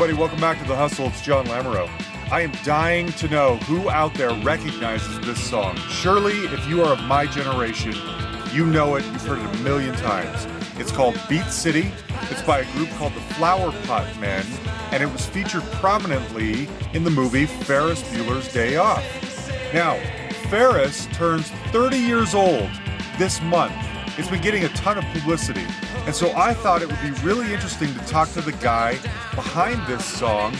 Everybody, welcome back to The Hustle. It's John Lamoureux. I am dying to know who out there recognizes this song. Surely, if you are of my generation, you know it, you've heard it a million times. It's called Beat City. It's by a group called the Flower Pot Men, and it was featured prominently in the movie Ferris Bueller's Day Off. Now, Ferris turns 30 years old this month. It's been getting a ton of publicity. And so I thought it would be really interesting to talk to the guy behind this song,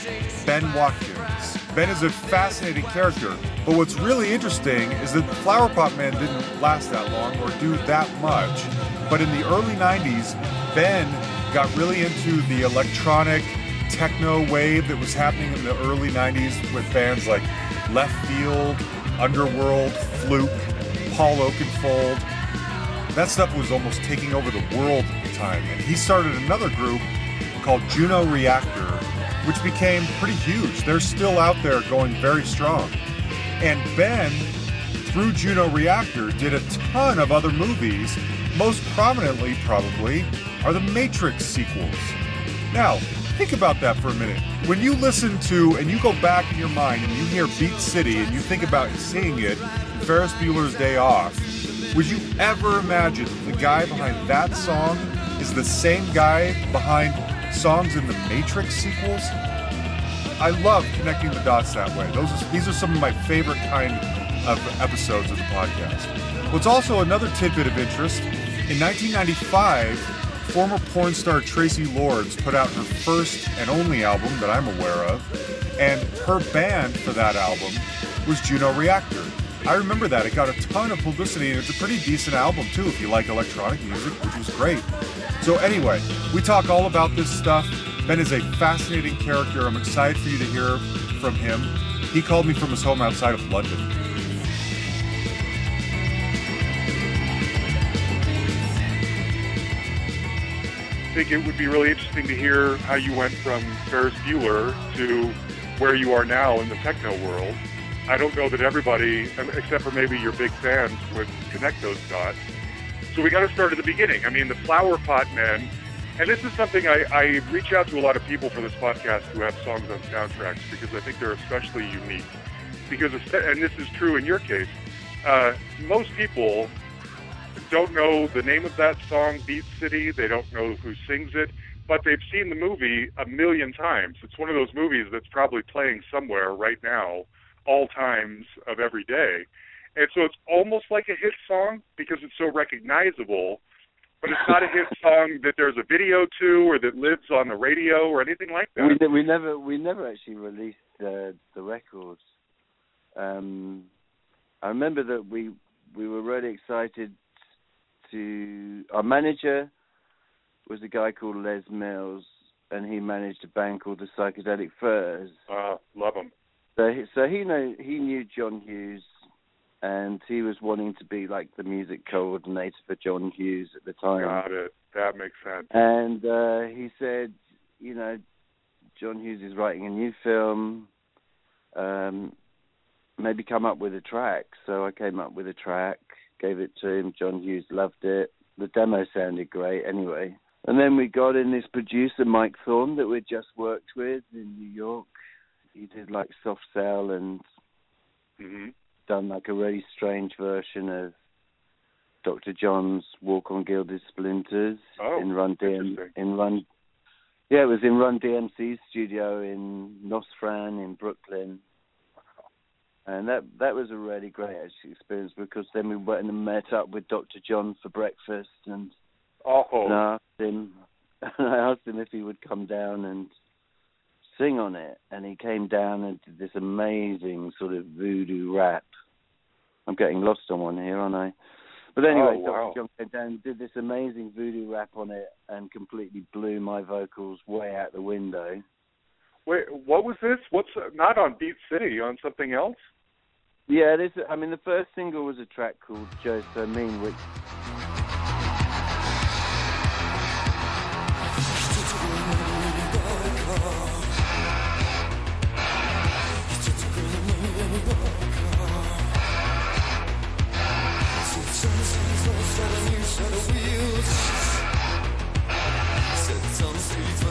Ben Watkins. Ben is a fascinating character, but what's really interesting is that Flower Pot Men didn't last that long or do that much. But in the early 90s, Ben got really into the electronic techno wave that was happening in the early 90s with bands like Left Field, Underworld, Fluke, Paul Oakenfold. That stuff was almost taking over the world at the time. And he started another group called Juno Reactor, which became pretty huge. They're still out there going very strong. And Ben, through Juno Reactor, did a ton of other movies. Most prominently, probably, are the Matrix sequels. Now, think about that for a minute. When you listen to and you go back in your mind and you hear Beat City and you think about seeing it Ferris Bueller's Day Off, would you ever imagine the guy behind that song is the same guy behind songs in the Matrix sequels? I love connecting the dots that way. Those are, these are some of my favorite kind of episodes of the podcast. What's also another tidbit of interest in 1995, former porn star Traci Lords put out her first and only album that I'm aware of, and her band for that album was Juno Reactor. I remember that. It got a ton of publicity, and it's a pretty decent album, too, if you like electronic music, which was great. So, anyway, we talk all about this stuff. Ben is a fascinating character. I'm excited for you to hear from him. He called me from his home outside of London. I think it would be really interesting to hear how you went from Ferris Bueller to where you are now in the techno world. I don't know that everybody, except for maybe your big fans, would connect those dots. So we got to start at the beginning. I mean, the Flower Pot Men, and this is something I, I reach out to a lot of people for this podcast who have songs on soundtracks because I think they're especially unique. Because, and this is true in your case, uh, most people don't know the name of that song, Beat City. They don't know who sings it, but they've seen the movie a million times. It's one of those movies that's probably playing somewhere right now, all times of every day. And so it's almost like a hit song because it's so recognizable, but it's not a hit song that there's a video to or that lives on the radio or anything like that. We, we never we never actually released the the records. Um, I remember that we we were really excited to our manager was a guy called Les Mills, and he managed a band called the Psychedelic Furs. Uh, love him. So he, so he know he knew John Hughes, and he was wanting to be like the music coordinator for John Hughes at the time. Got it. That makes sense. And uh, he said, you know, John Hughes is writing a new film. Um, maybe come up with a track. So I came up with a track, gave it to him. John Hughes loved it. The demo sounded great anyway. And then we got in this producer, Mike Thorne, that we'd just worked with in New York. He did like Soft Cell and hmm done like a really strange version of Dr. John's Walk on Gilded Splinters Oh, in Run DM in Run Yeah, it was in Run DMC's studio in Nosfran in Brooklyn. And that that was a really great actually experience because then we went and met up with Dr. John for breakfast and, Oh, and I asked him and I asked him if he would come down and sing on it and he came down and did this amazing sort of voodoo rap. I'm getting lost on one here, aren't I? But oh, anyway, Oh, wow. Dr. John came down and did this amazing voodoo rap on it and completely blew my vocals way out the window. wait, what was this? What's uh, not on Beat City? On something else? Yeah, this. I mean, the first single was a track called "Joe Mean," which some sweet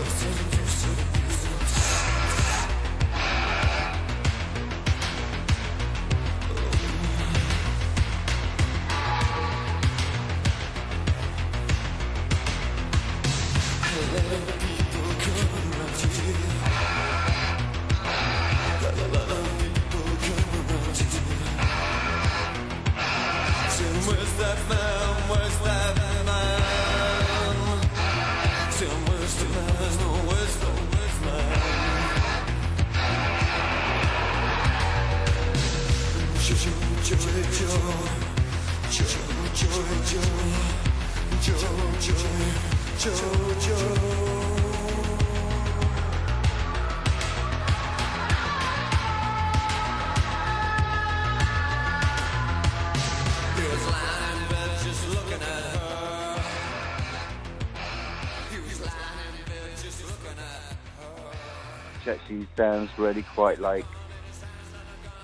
actually sounds really quite like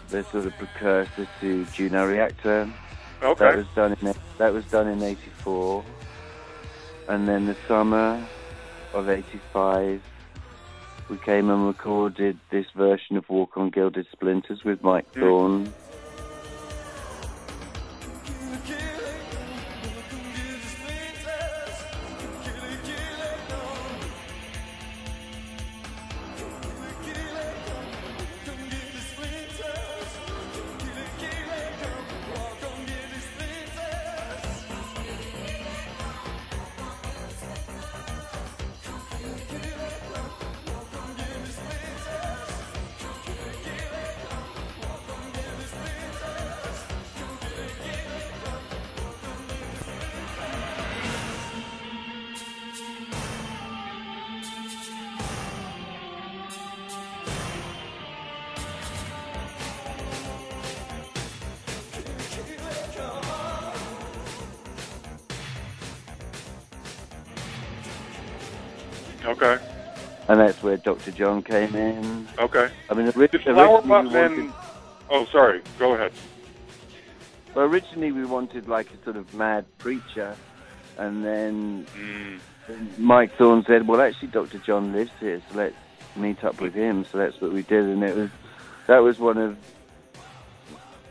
the sort of precursor to Juno Reactor. Okay. That was done in that was done in '84, and then the summer of '85, we came and recorded this version of Walk on Gilded Splinters with Mike Mm. Thorne. Okay. And that's where Dr. John came in. Okay. I mean, ori- Did Flower originally Pot we Men? wanted, Oh, sorry. Go ahead. well, originally we wanted like a sort of mad preacher, and then Mm. Mike Thorne said, "Well, actually, Dr. John lives here, so let's meet up with him." So that's what we did, and it was that was one of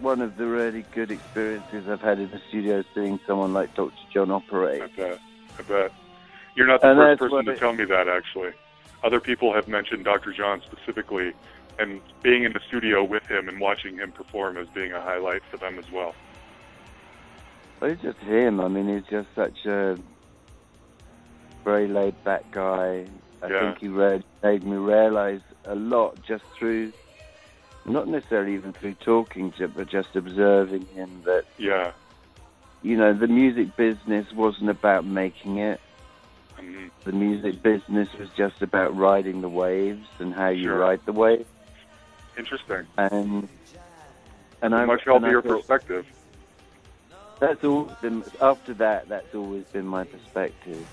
one of the really good experiences I've had in the studio, seeing someone like Dr. John operate. I bet. I bet. You're not the And first person to tell me that, actually. Other people have mentioned Dr. John specifically, and being in the studio with him and watching him perform as being a highlight for them as well. But it's just him. I mean, he's just such a very laid back guy. I Yeah. think he read, made me realize a lot just through, not necessarily even through talking, ju- but just observing him that, Yeah. you know, the music business wasn't about making it. The music business was just about riding the waves and how you Sure. ride the wave. Interesting. And and I much I healthier perspective. That's all. been after that. That's always been my perspective.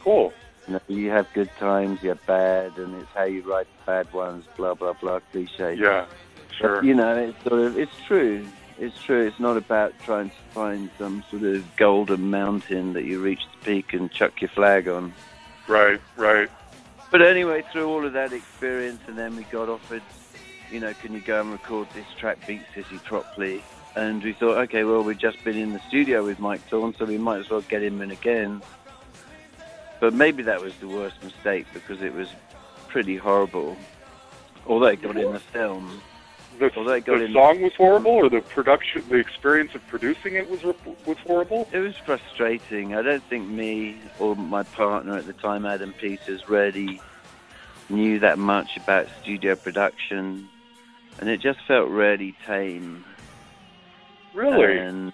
Cool. You know, you have good times, you have bad, and it's how you write the bad ones. Blah blah blah. Cliche. Yeah. Sure. But, you know, it's sort of it's true. It's true. It's not about trying to find some sort of golden mountain that you reach the peak and chuck your flag on. Right. Right. But anyway, through all of that experience, and then we got offered, you know, can you go and record this track, Beat City, properly? And we thought, okay, well, we've just been in the studio with Mike Thorne, so we might as well get him in again. But maybe that was the worst mistake because it was pretty horrible. Although it got in the film. The, Well, the song was horrible, or the production, the experience of producing it was was horrible. It was frustrating. I don't think me or my partner at the time, Adam Peters, really knew that much about studio production. And it just felt really tame. Really? And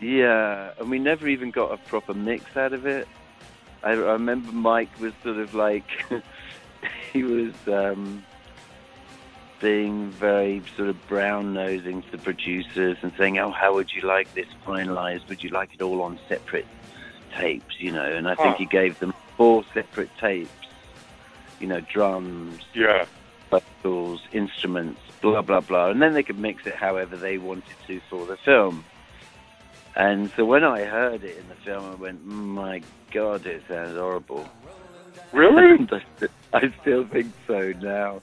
yeah, and we never even got a proper mix out of it. I, I remember Mike was sort of like he was um, being very sort of brown nosing to the producers and saying, "Oh, how would you like this finalized? Would you like it all on separate tapes?" You know, and I think he gave them four separate tapes. You know, drums, yeah. vocals, instruments, blah blah blah, and then they could mix it however they wanted to for the film. And so when I heard it in the film, I went, "My God, it sounds horrible." Really? And I st- I still think so now.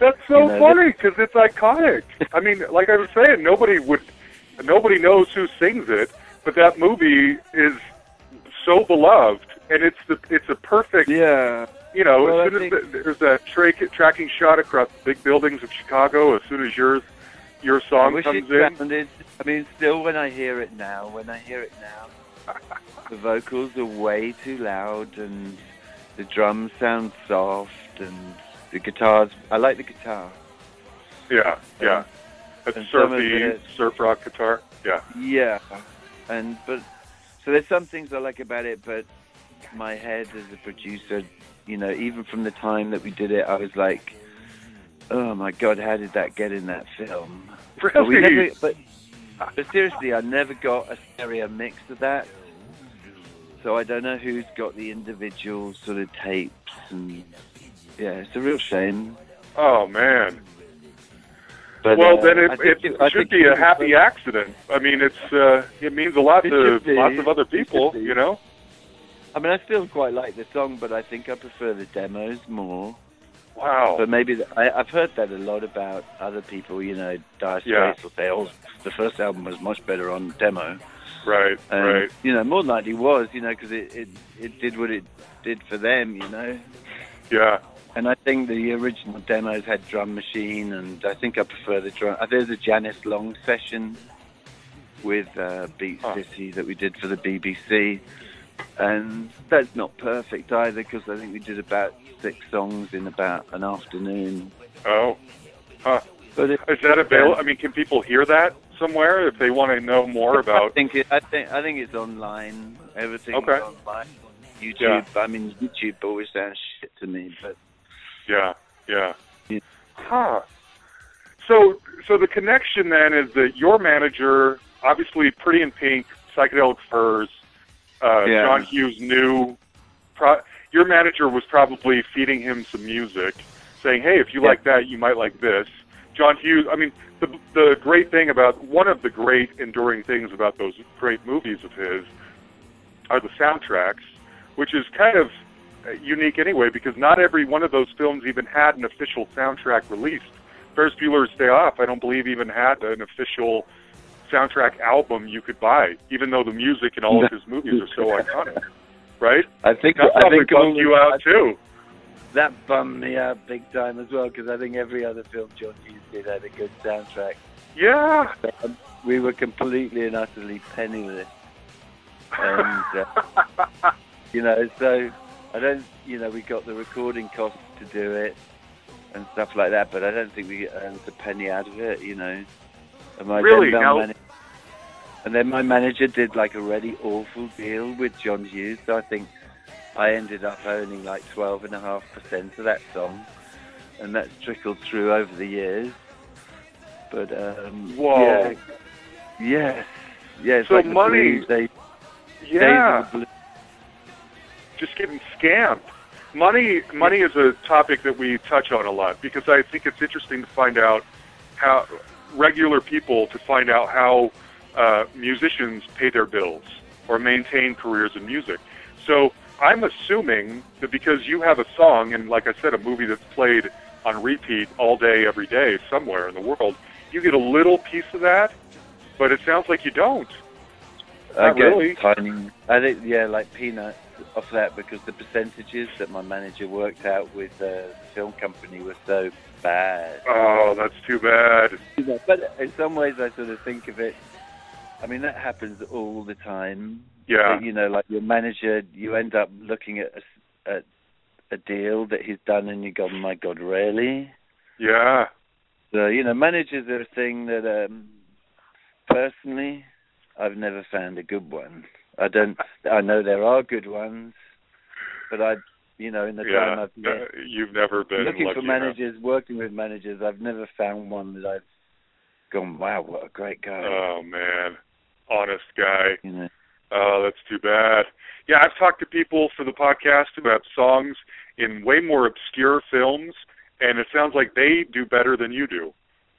That's so You know, funny because it's iconic. I mean, like I was saying, nobody would, nobody knows who sings it, but that movie is so beloved, and it's the it's a perfect. Yeah, You know, Well, as soon as the, there's that tra- tracking shot across the big buildings of Chicago, as soon as yours your I song wish comes it in, sounded. I mean, still when I hear it now, when I hear it now, the vocals are way too loud, and the drums sound soft, and the guitars. I like the guitar. yeah, yeah, That's And surfy, surf rock guitar. Yeah. Yeah, and but so there's some things I like about it, but my head as a producer, you know, even from the time that we did it, I was like, oh my god, how did that get in that film? But never, but, but seriously, I never got a stereo mix of that. So I don't know who's got the individual sort of tapes, and yeah, it's a real shame. Oh man. But, well, uh, then it, think it, should be a happy accident. I mean, it's uh, it means a lot to be. lots of other people. You know. I mean, I still quite like the song, but I think I prefer the demos more. Wow. But maybe th I, I've heard that a lot about other people. You know, Dire Yeah. Straits will say, "Oh, the first album was much better on demo." right. And, right. You know, more than likely was. You know, because it, it it did what it did for them. You know, Yeah. And I think the original demos had drum machine, and I think I prefer the drum. Uh, there's a Janice Long session with uh, Beat. City that we did for the BBC, and that's not perfect either because I think we did about six songs in about an afternoon. Oh. Huh. But it, Is that available? I mean, can people hear that somewhere if they want to know more about? I think it, I think I think it's online. Everything's Okay. online. YouTube. I mean, YouTube always sounds shit to me, but Yeah. Yeah. Yeah. Huh. So, so the connection then is that your manager, obviously, Pretty in Pink, Psychedelic Furs, uh, Yeah. John Hughes knew. Pro- your manager was probably feeding him some music, saying, "Hey, if you Yeah. like that, you might like this." John Hughes. I mean, the the great thing about one of the great enduring things about those great movies of his are the soundtracks, which is kind of unique anyway because not every one of those films even had an official soundtrack released. Ferris Bueller's Day Off, I don't believe, even had an official soundtrack album you could buy, even though the music in all of his movies are so iconic. Right? I think That I probably think bummed you out too. That bummed me out big time as well because I think every other film John Hughes did had a good soundtrack. Yeah. Um, we were completely and utterly penniless, and uh, you know, so I don't, you know, we got the recording costs to do it and stuff like that, but I don't think we earned a penny out of it, you know. And my Really? then Now- man- and then my manager did like a really awful deal with John Hughes, so I think I ended up owning like twelve and a half percent of that song, and that's trickled through over the years. But um, Whoa. yeah, yes, yeah. So like the money- blues, they, Yeah. Just getting scammed. Money, money is a topic that we touch on a lot because I think it's interesting to find out how regular people to find out how uh, musicians pay their bills or maintain careers in music. So I'm assuming that because you have a song and, like I said, a movie that's played on repeat all day, every day, somewhere in the world, you get a little piece of that. But it sounds like you don't. I Not get really. tiny. I think yeah, like peanuts off that because the percentages that my manager worked out with uh, the film company were so bad. Oh, that's too bad. But in some ways, I sort of think of it. I mean, that happens all the time. Yeah. You know, like your manager, you end up looking at a, at a deal that he's done, and you go, "My God, really?" Yeah. So you know, managers are a thing that, um, personally, I've never found a good one. I don't. I know there are good ones, but I, you know, in the time I've been uh, you've never been looking for enough. managers, working with managers, I've never found one that I've gone, "Wow, what a great guy!" Oh man, honest guy. you know. Oh, that's too bad. Yeah, I've talked to people for the podcast who have songs in way more obscure films, and it sounds like they do better than you do.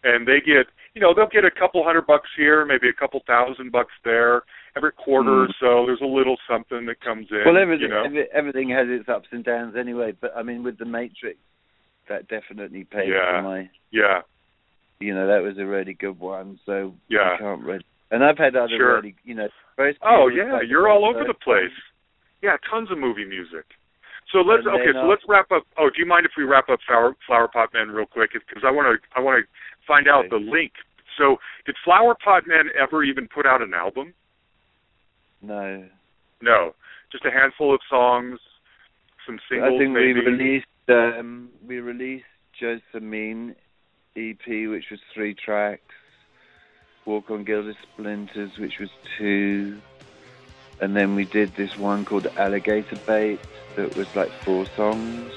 And they get, you know, they'll get a couple hundred bucks here, maybe a couple thousand bucks there. Every quarter or Mm. so, there's a little something that comes in. Well, everything you know? every, everything has its ups and downs anyway. But I mean, with the Matrix, that definitely paid Yeah. for my. yeah, You know, that was a really good one. So Yeah. I can't really. And I've had other Sure. really, you know, very. Oh yeah, you're all over the place. Yeah, tons of movie music. So let's okay. So uh, let's wrap up. Oh, do you mind if we wrap up Flower Flower Pot Men real quick? Because I want to I want to find out the link. So did Flower Pot Men ever even put out an album? No, No, just a handful of songs, some singles I think maybe. we released um, we released Josephine EP, which was three tracks, Walk on Gilded Splinters, which was two, and then we did this one called Alligator Bait that was like four songs.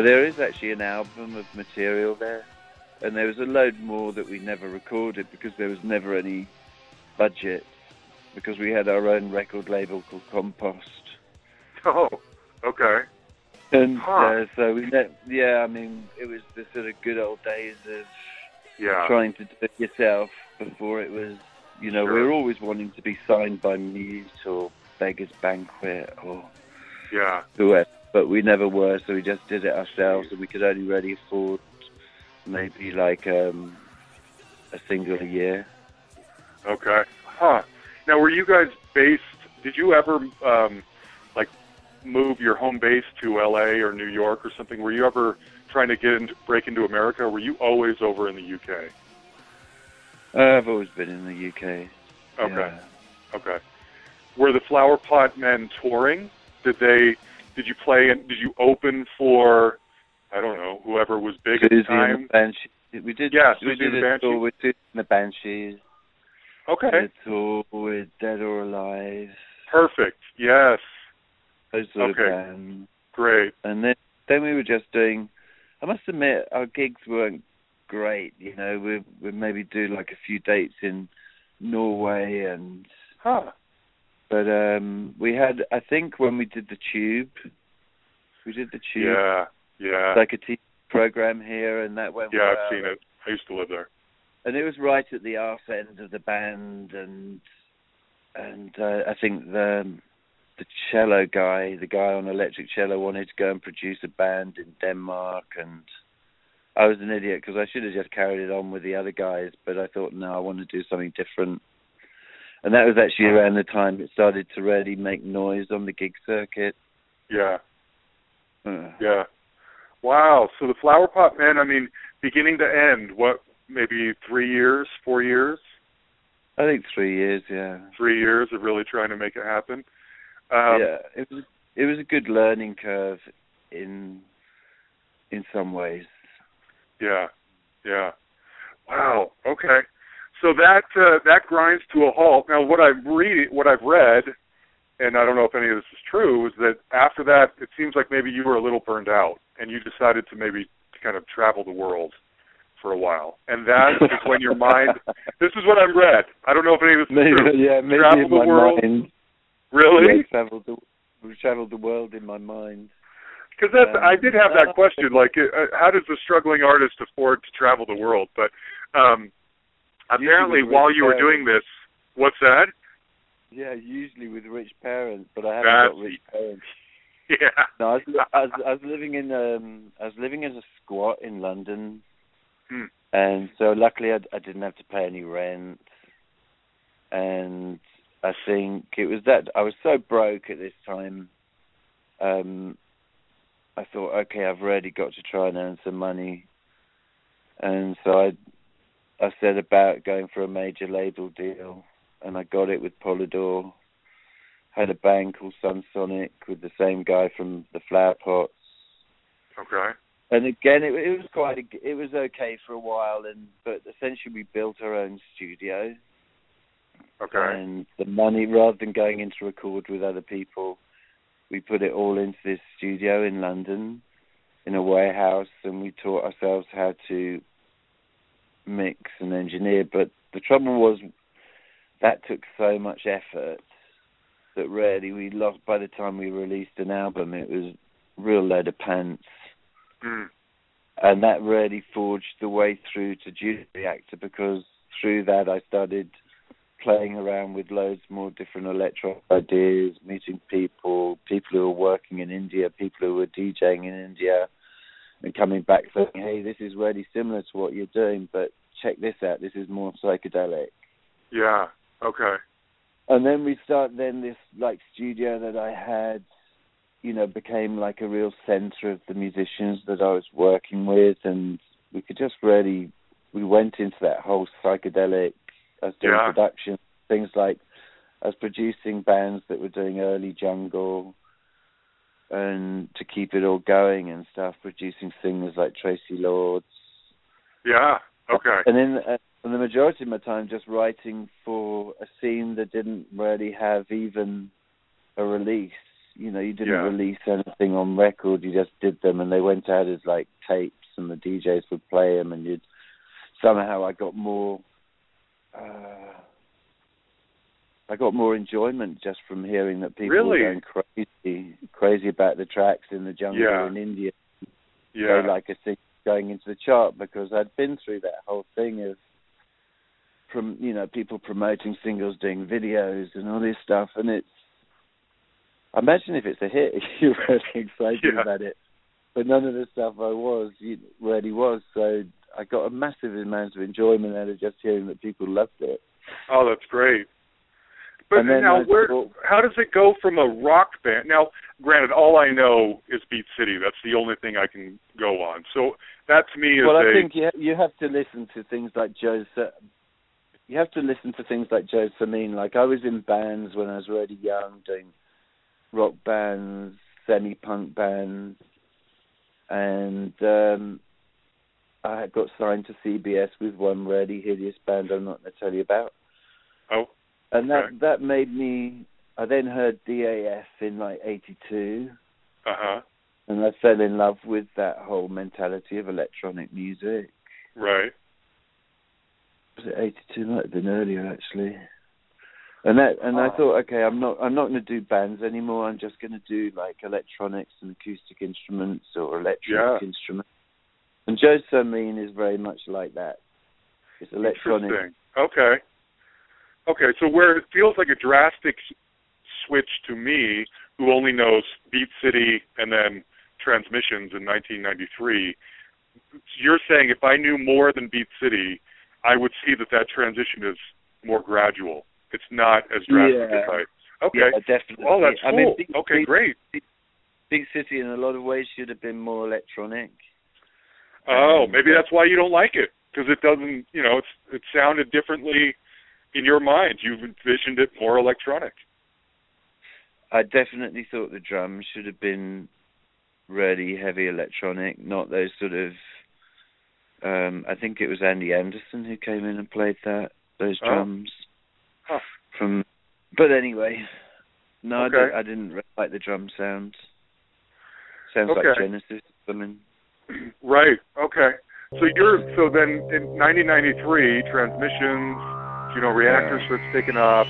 So there is actually an album of material there, and there was a load more that we never recorded because there was never any budget because we had our own record label called Compost. Oh, okay. And Huh. uh, so we, ne- yeah, I mean, it was the sort of good old days of Yeah. trying to do it yourself before it was, you know, Sure. we were always wanting to be signed by Mute or Beggars Banquet or Yeah. whoever, but we never were, so we just did it ourselves, and we could only really afford maybe like um, a single a year. Okay. Huh. Now, were you guys based? Did you ever um, like move your home base to L.A. or New York or something? Were you ever trying to get into, break into America? Or were you always over in the U.K.? I've always been in the UK. Okay. yeah. Okay. Were the Flower Pot Men touring? Did they? Did you play and did you open for? I don't know whoever was big at the Siouxsie and time. the Banshees. We did. Yeah, we Siouxsie did and the a tour Banshees. with Siouxsie and the Banshees. Okay. Did a tour with Dead or Alive. Perfect. Yes. Those sort Okay. of bands. Great. And then then we were just doing. I must admit, our gigs weren't great. You know, we we maybe do like a few dates in Norway and. Huh. But um we had I think when we did the tube we did the tube Yeah. Yeah. like a TV program here and that went Yeah, well. I've seen it. I used to live there. And it was right at the arse end of the band and and uh, I think the the cello guy, the guy on electric cello wanted to go and produce a band in Denmark and I was an idiot because I should have just carried it on with the other guys, but I thought no, I want to do something different. And that was actually around the time it started to really make noise on the gig circuit. Yeah. Uh, Yeah. Wow. So the Flower Pot Men, I mean, beginning to end, what, maybe three years, four years? I think three years, yeah. Three years of really trying to make it happen. Um, yeah, it was it was a good learning curve in in some ways. Yeah. Yeah. Wow. Okay. So that uh, that grinds to a halt. Now, what I've read, what I've read, and I don't know if any of this is true, is that after that, it seems like maybe you were a little burned out, and you decided to maybe to kind of travel the world for a while, and that is when your mind. This is what I've read. I don't know if any of this is maybe, true. yeah, maybe Travel in the my world? mind. Really? Yeah, traveled the the world in my mind. Because that's Um, I did have that question. Like, uh, how does a struggling artist afford to travel the world? But um, apparently, while you were rich doing this, what's that? Yeah, usually with rich parents, but I haven't That's- got rich parents. Yeah. No, I was, I was I was living in um I was living as a squat in London, Hmm. and so luckily I, I didn't have to pay any rent, and I think it was that I was so broke at this time. Um, I thought, okay, I've really got to try and earn some money, and so I I said about going for a major label deal, and I got it with Polydor had a band called Sunsonic with the same guy from the Flower Pots. Okay. And again, it, it was quite, a, it was okay for a while, and but essentially we built our own studio, Okay. and the money, rather than going into record with other people, we put it all into this studio in London, in a warehouse, and we taught ourselves how to mix and engineer. But the trouble was that took so much effort that really we lost by the time we released an album. It was real load of pants. Mm. And that really forged the way through to Juno Reactor because through that I started playing around with loads more different electro ideas, meeting people, people who were working in India, people who were DJing in India, and coming back saying, "Hey, this is really similar to what you're doing, but check this out. This is more psychedelic." Yeah. Okay. And then we start. Then this like studio that I had, you know, became like a real center of the musicians that I was working with, and we could just really we went into that whole psychedelic I was doing Yeah. production, things like I was producing bands that were doing early jungle, and to keep it all going and stuff, producing singers like Traci Lords, Yeah. Okay. and then uh, and the majority of my time just writing for a scene that didn't really have even a release. You know, you didn't Yeah. release anything on record. You just did them, and they went out as like tapes, and the DJs would play them, and you'd somehow I got more. Uh, I got more enjoyment just from hearing that people Really? were going crazy, crazy about the tracks in the jungle Yeah. in India Yeah. so like a thing going into the chart because I'd been through that whole thing of from you know people promoting singles, doing videos, and all this stuff, and it's. I imagine if it's a hit, you're really excited Yeah. about it, but none of the stuff I was you- really was. So I got a massive amount of enjoyment out of just hearing that people loved it. Oh, that's great. But then now, where? How does it go from a rock band? Now, granted, all I know is Beat City. That's the only thing I can go on. So that to me is well, a I think you you have to listen to things like Joe. Sa- You have to listen to things like Joe Samin. Like I was in bands when I was really young, doing rock bands, semi-punk bands, and um I got signed to CBS with one really hideous band I'm not going to tell you about. oh And that Okay. that made me. I then heard DAF in like '82, uh huh and I fell in love with that whole mentality of electronic music. right was it 82 might have been earlier actually and that and Oh. i thought okay i'm not i'm not going to do bands anymore i'm just going to do like electronics and acoustic instruments or electric Yeah. instruments and joe Samin is very much like that it's electronic. Okay. Okay, so where it feels like a drastic switch to me, who only knows Beat City and then Transmissions in 1993, you're saying if I knew more than Beat City, I would see that that transition is more gradual. It's not as drastic Yeah. as I. Okay. yeah definitely Oh, that's i cool. mean big, okay, big, great. Beat City in a lot of ways should have been more electronic Oh, Um, maybe that's why you don't like it because it doesn't. You know, it's it sounded differently in your mind. You've envisioned it more electronic. I definitely thought the drums should have been really heavy electronic, not those sort of. Um, I think it was Andy Anderson who came in and played that those Oh. drums Huh. from. But anyway, no, Okay. I, don't, I didn't really like the drum sound. Sounds like Genesis. I mean, Right. Okay. So you're so then in 1993, transmissions, you know, reactors Yeah. starts picking up.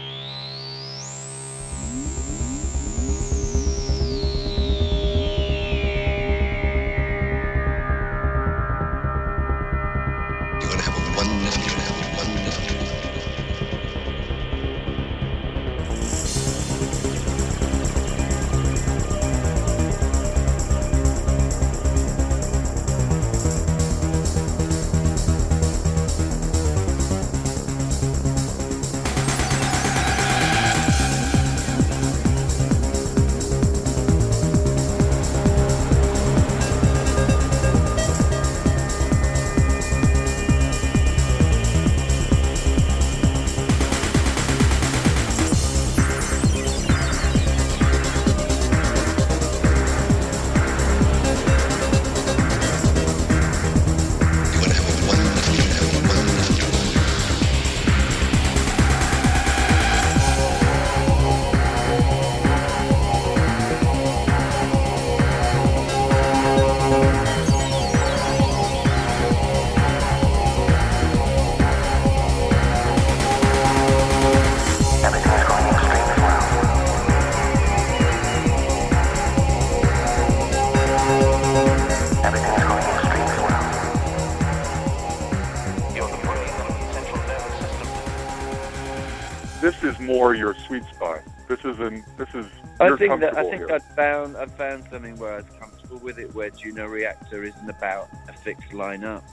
More your sweet spot. This isn't. This is. I think that I think here. I'd found I found something where I was comfortable with it, where Juno Reactor isn't about a fixed lineup.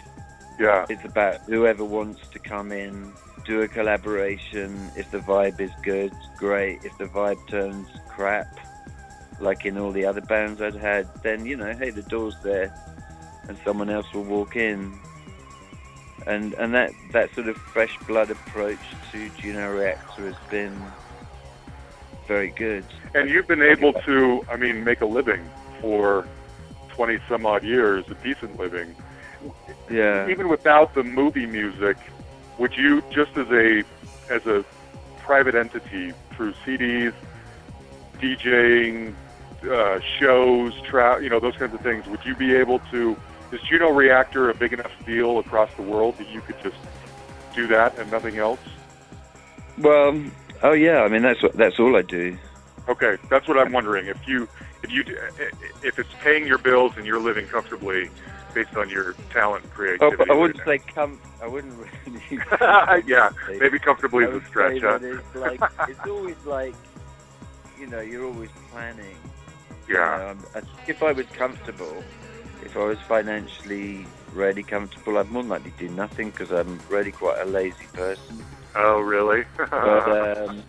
Yeah. It's about whoever wants to come in, do a collaboration. If the vibe is good, great. If the vibe turns crap, like in all the other bands I'd had, then you know, hey, the door's there, and someone else will walk in. And and that that sort of fresh blood approach to Juno Reactor has been very good. And you've been able to, I mean, make a living for 20 some odd years, a decent living. Yeah. Even without the movie music, would you just as a as a private entity through CDs, DJing, uh, shows, tra- you know, those kinds of things, would you be able to is Juno Reactor a big enough deal across the world that you could just do that and nothing else? Well, oh yeah. I mean, that's that's all I do. Okay, that's what I'm wondering. If you if you if it's paying your bills and you're living comfortably based on your talent and Oh, creativity. but I wouldn't say com. I wouldn't really. yeah, maybe comfortably is a stretch. Huh? it's like it's always like, you know, you're always planning. You Yeah, know, if I was comfortable, if I was financially really comfortable, I'd more than likely do nothing because I'm really quite a lazy person. Oh, really? But um,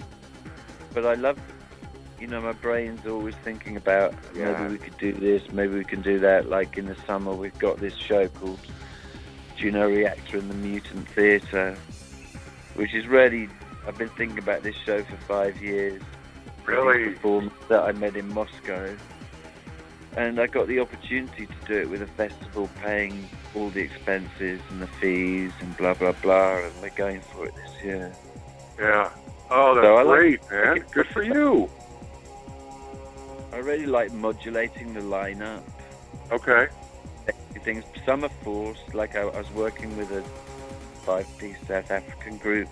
but I love, you know, my brain's always thinking about Yeah. maybe we could do this, maybe we can do that. Like in the summer, we've got this show called Juno Reactor in the Mutant Theatre, which is really. I've been thinking about this show for five years. really? Performance that I made in Moscow, and I got the opportunity to do it with a festival paying all the expenses and the fees and blah blah blah, and we're going for it this year. Yeah. Oh, that's So I like- great, man. Good for you. I really like modulating the lineup. Okay. Things some are forced. Like I, I was working with a five-piece South African group,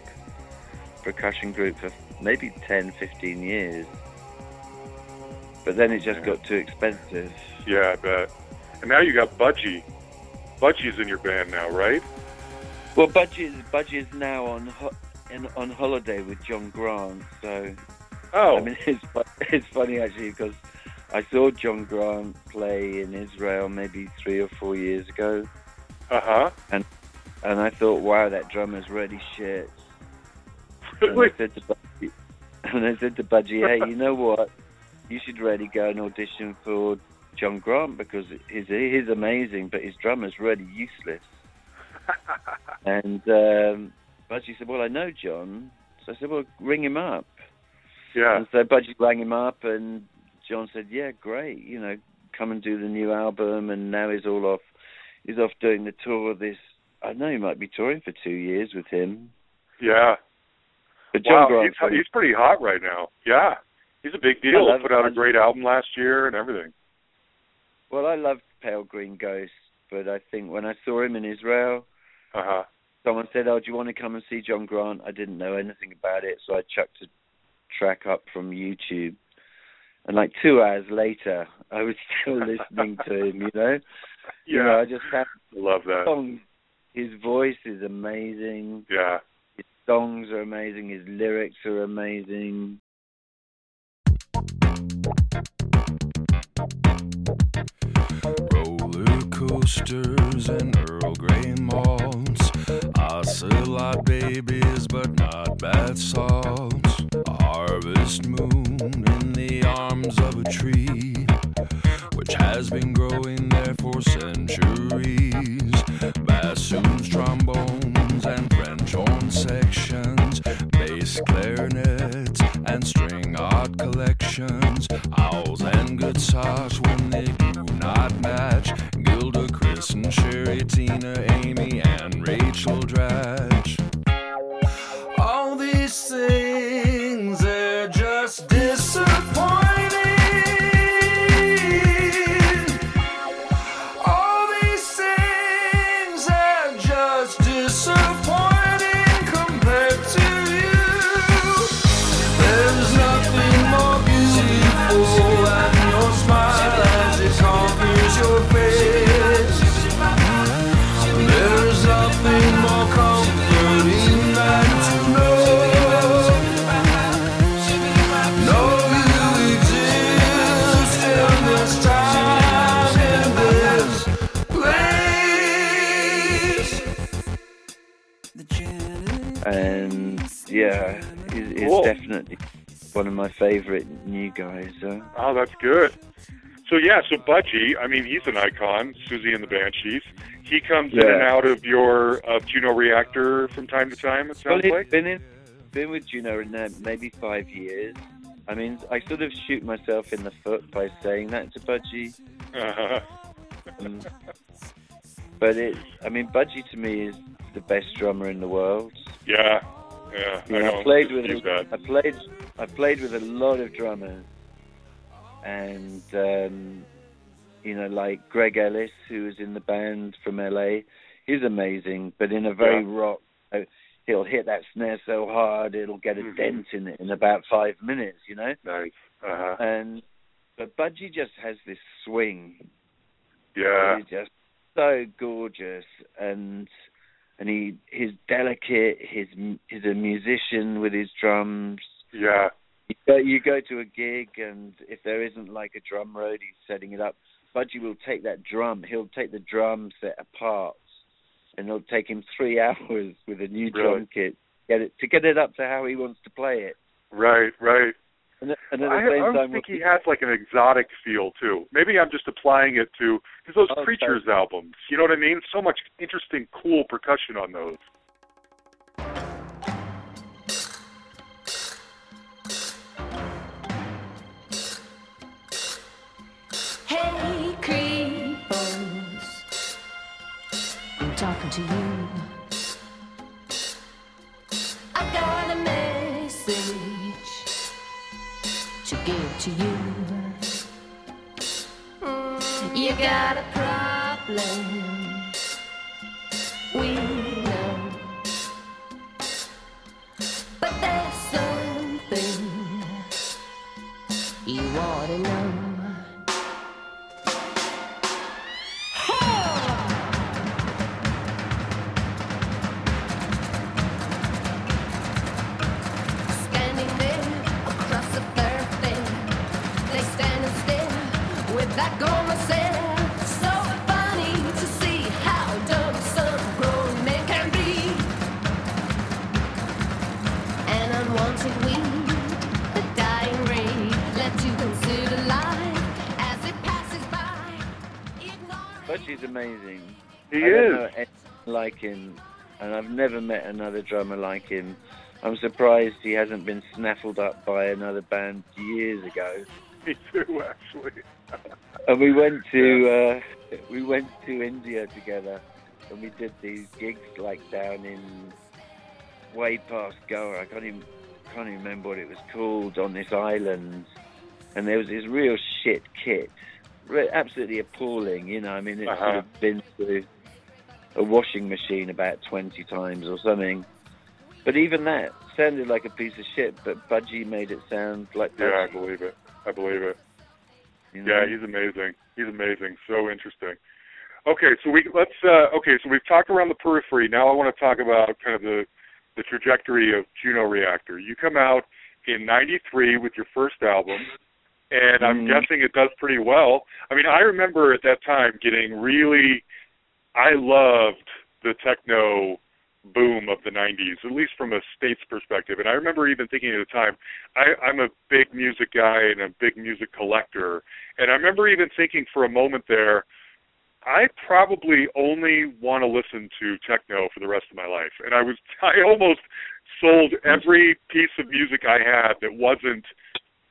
percussion group for maybe 10, 15 years. But then it just Yeah. got too expensive. Yeah, I bet. And now you got Budgie. Budgie's in your band now, right? Well, Budgie is, Budgie is now on ho- in, on holiday with John Grant. So Oh, I mean, it's it's funny actually because I saw John Grant play in Israel maybe three or four years ago. uh huh. And and I thought, wow, that drummer's really shit. And Really? I said to Budgie, and I said to Budgie, hey, you know what? You should really go and audition for John Grant because he's he's amazing, but his drummer's really useless. and um, Budgie said, well, I know John. So I said, well, ring him up. Yeah. And so Budgie rang him up, and John said, "Yeah, great. You know, come and do the new album." And now he's all off. He's off doing the tour. of This I know he might be touring for two years with him. Yeah. But John Wow, Grant's he's, he's pretty hot right now. Yeah. He's a big deal. Love Put out a great album last year and everything. well, I loved Pale Green Ghost, but I think when I saw him in Israel, Uh huh. someone said, "Oh, do you want to come and see John Grant?" I didn't know anything about it, so I chucked a track up from YouTube. And like two hours later, I was still listening to him. You know, you know, Yeah. I just had Love that. songs. His voice is amazing. Yeah. His songs are amazing. His lyrics are amazing. Roller coasters and Earl Grey malls. Ocelot babies, but not bath salts. Harvest moon in the arms of a tree, which has been growing there for centuries. Bassoons, trombones, and French horn sections. Bass clarinets and string art collections. Owls and good socks when they do not match. Gilda, Chris, and Sherry, Tina, Amy, and Rachel Dratch. All these things one of my favorite new guys. Uh, Oh, that's good. So yeah, so Budgie, I mean, he's an icon. Siouxsie and the Banshees. He comes in and out of your uh, Juno Reactor from time to time. It well, sounds he's like. been in, been with Juno in uh, maybe five years. I mean, I sort of shoot myself in the foot by saying that to Budgie. Uh-huh. Um, but it, I mean, Budgie to me is the best drummer in the world. Yeah, yeah. You I know, don't I played with him. I played I played with a lot of drummers, and um, you know, like Greg Ellis, who was in the band from LA. He's amazing, but in a very Yeah. rock. uh, He'll hit that snare so hard it'll get a Mhm. dent in it in about five minutes, you know. Nice. Uh-huh. And but Budgie just has this swing Yeah. He's just so gorgeous, and and he he's delicate. He's he's a musician with his drums. Yeah. You go, you go to a gig, and if there isn't like a drum road, he's setting it up. Budgie will take that drum. He'll take the drum set apart, and it'll take him three hours with a new Really? drum kit get it to get it up to how he wants to play it. Right. Right. And, at- and at the I, same I time, think he has like an exotic feel too. Maybe I'm just applying it to because those Oh, Creatures albums. You know what I mean? So much interesting, cool percussion on those. Hey, creepers, I'm talking to you. I got a message to give to you. You got a problem. Met another drummer like him. I'm surprised he hasn't been snaffled up by another band years ago. Me too, actually. And we went to uh, we went to India together, and we did these gigs like down in way past Goa. I can't even can't even remember what it was called on this island, and there was this real shit kit, absolutely appalling. You know, I mean, it's sort Uh-huh. of been through a washing machine about twenty times or something. But even that sounded like a piece of shit. But Budgie made it sound like Yeah, I Budgie, believe it. I believe it. you know? Yeah, he's amazing. He's amazing. So interesting. Okay, so we let's uh okay, so we've talked around the periphery. Now I want to talk about kind of the the trajectory of Juno Reactor. You come out in 93 with your first album and I'm Mhm. guessing it does pretty well. I mean, I remember at that time getting really I loved the techno boom of the 90s, at least from a state's perspective. And I remember even thinking at the time, I, I'm a big music guy and a big music collector. And I remember even thinking for a moment there, I probably only want to listen to techno for the rest of my life. And I was, I almost sold every piece of music I had that wasn't,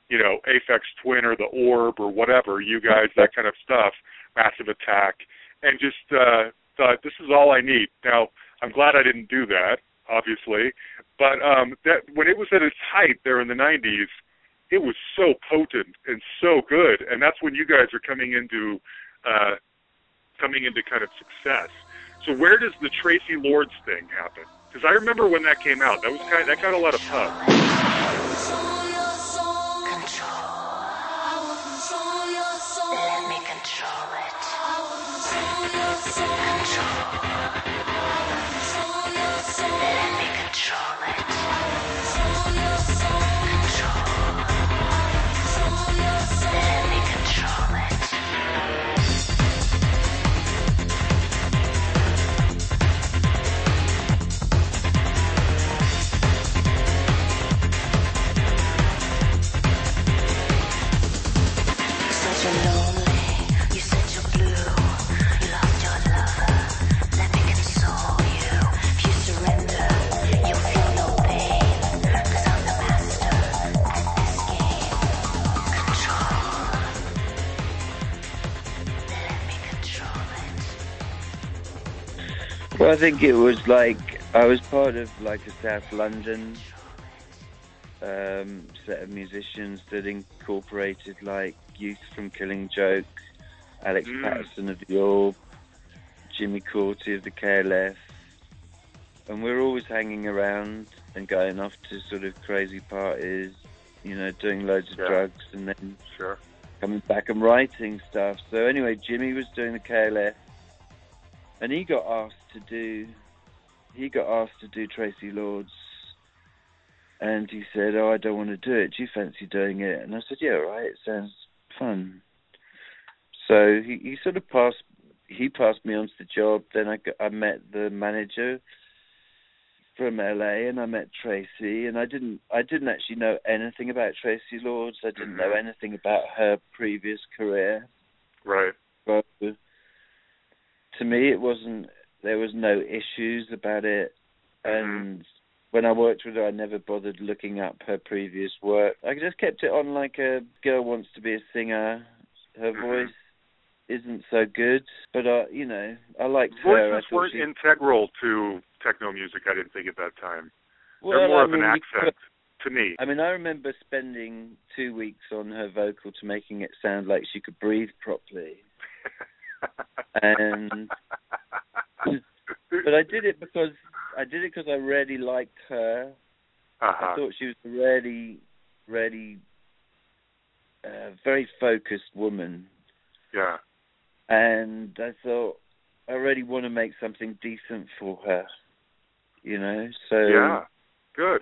you know, Aphex Twin or the Orb or whatever, you guys, that kind of stuff, Massive Attack, and just uh, thought this is all I need. Now, I'm glad I didn't do that, obviously, but um, that when it was at its height there in the 90s, it was so potent and so good, and that's when you guys are coming into uh, coming into kind of success. So where does the Traci Lords thing happen? Because I remember when that came out, that was kind of, that got a lot of pub. Let me control Let me control it. Well, I think it was like I was part of like a South London um, set of musicians that incorporated like youth from Killing Joke, Alex Mm. Paterson of the Orb, Jimmy Cauty of the KLF, and we're always hanging around and going off to sort of crazy parties, you know, doing loads of Yeah. drugs and then Sure. coming back and writing stuff. So anyway, Jimmy was doing the KLF, and he got asked to do he got asked to do Traci Lords, and he said, "Oh, I don't want to do it. Do you fancy doing it?" And I said, "Yeah, right. It sounds fun." So he, he sort of passed he passed me on to the job. Then I got, I met the manager from LA, and I met Traci, and I didn't I didn't actually know anything about Traci Lords. I didn't know Mhm. anything about her previous career. Right. But to me, it wasn't. There was no issues about it, and when I worked with her, I never bothered looking up her previous work. I just kept it on like a girl wants to be a singer. Her Mhm. voice isn't so good, but I, you know, I liked her. I Voices weren't she, integral to techno music. I didn't think at that time. well, They're more I of an mean, accent to me. I mean, I remember spending two weeks on her vocal to making it sound like she could breathe properly. And but I did it because I did it because I really liked her. I uh-huh. thought she was a really, really, uh, very focused woman, Yeah. and I thought I really want to make something decent for her. You know, so Yeah. Good.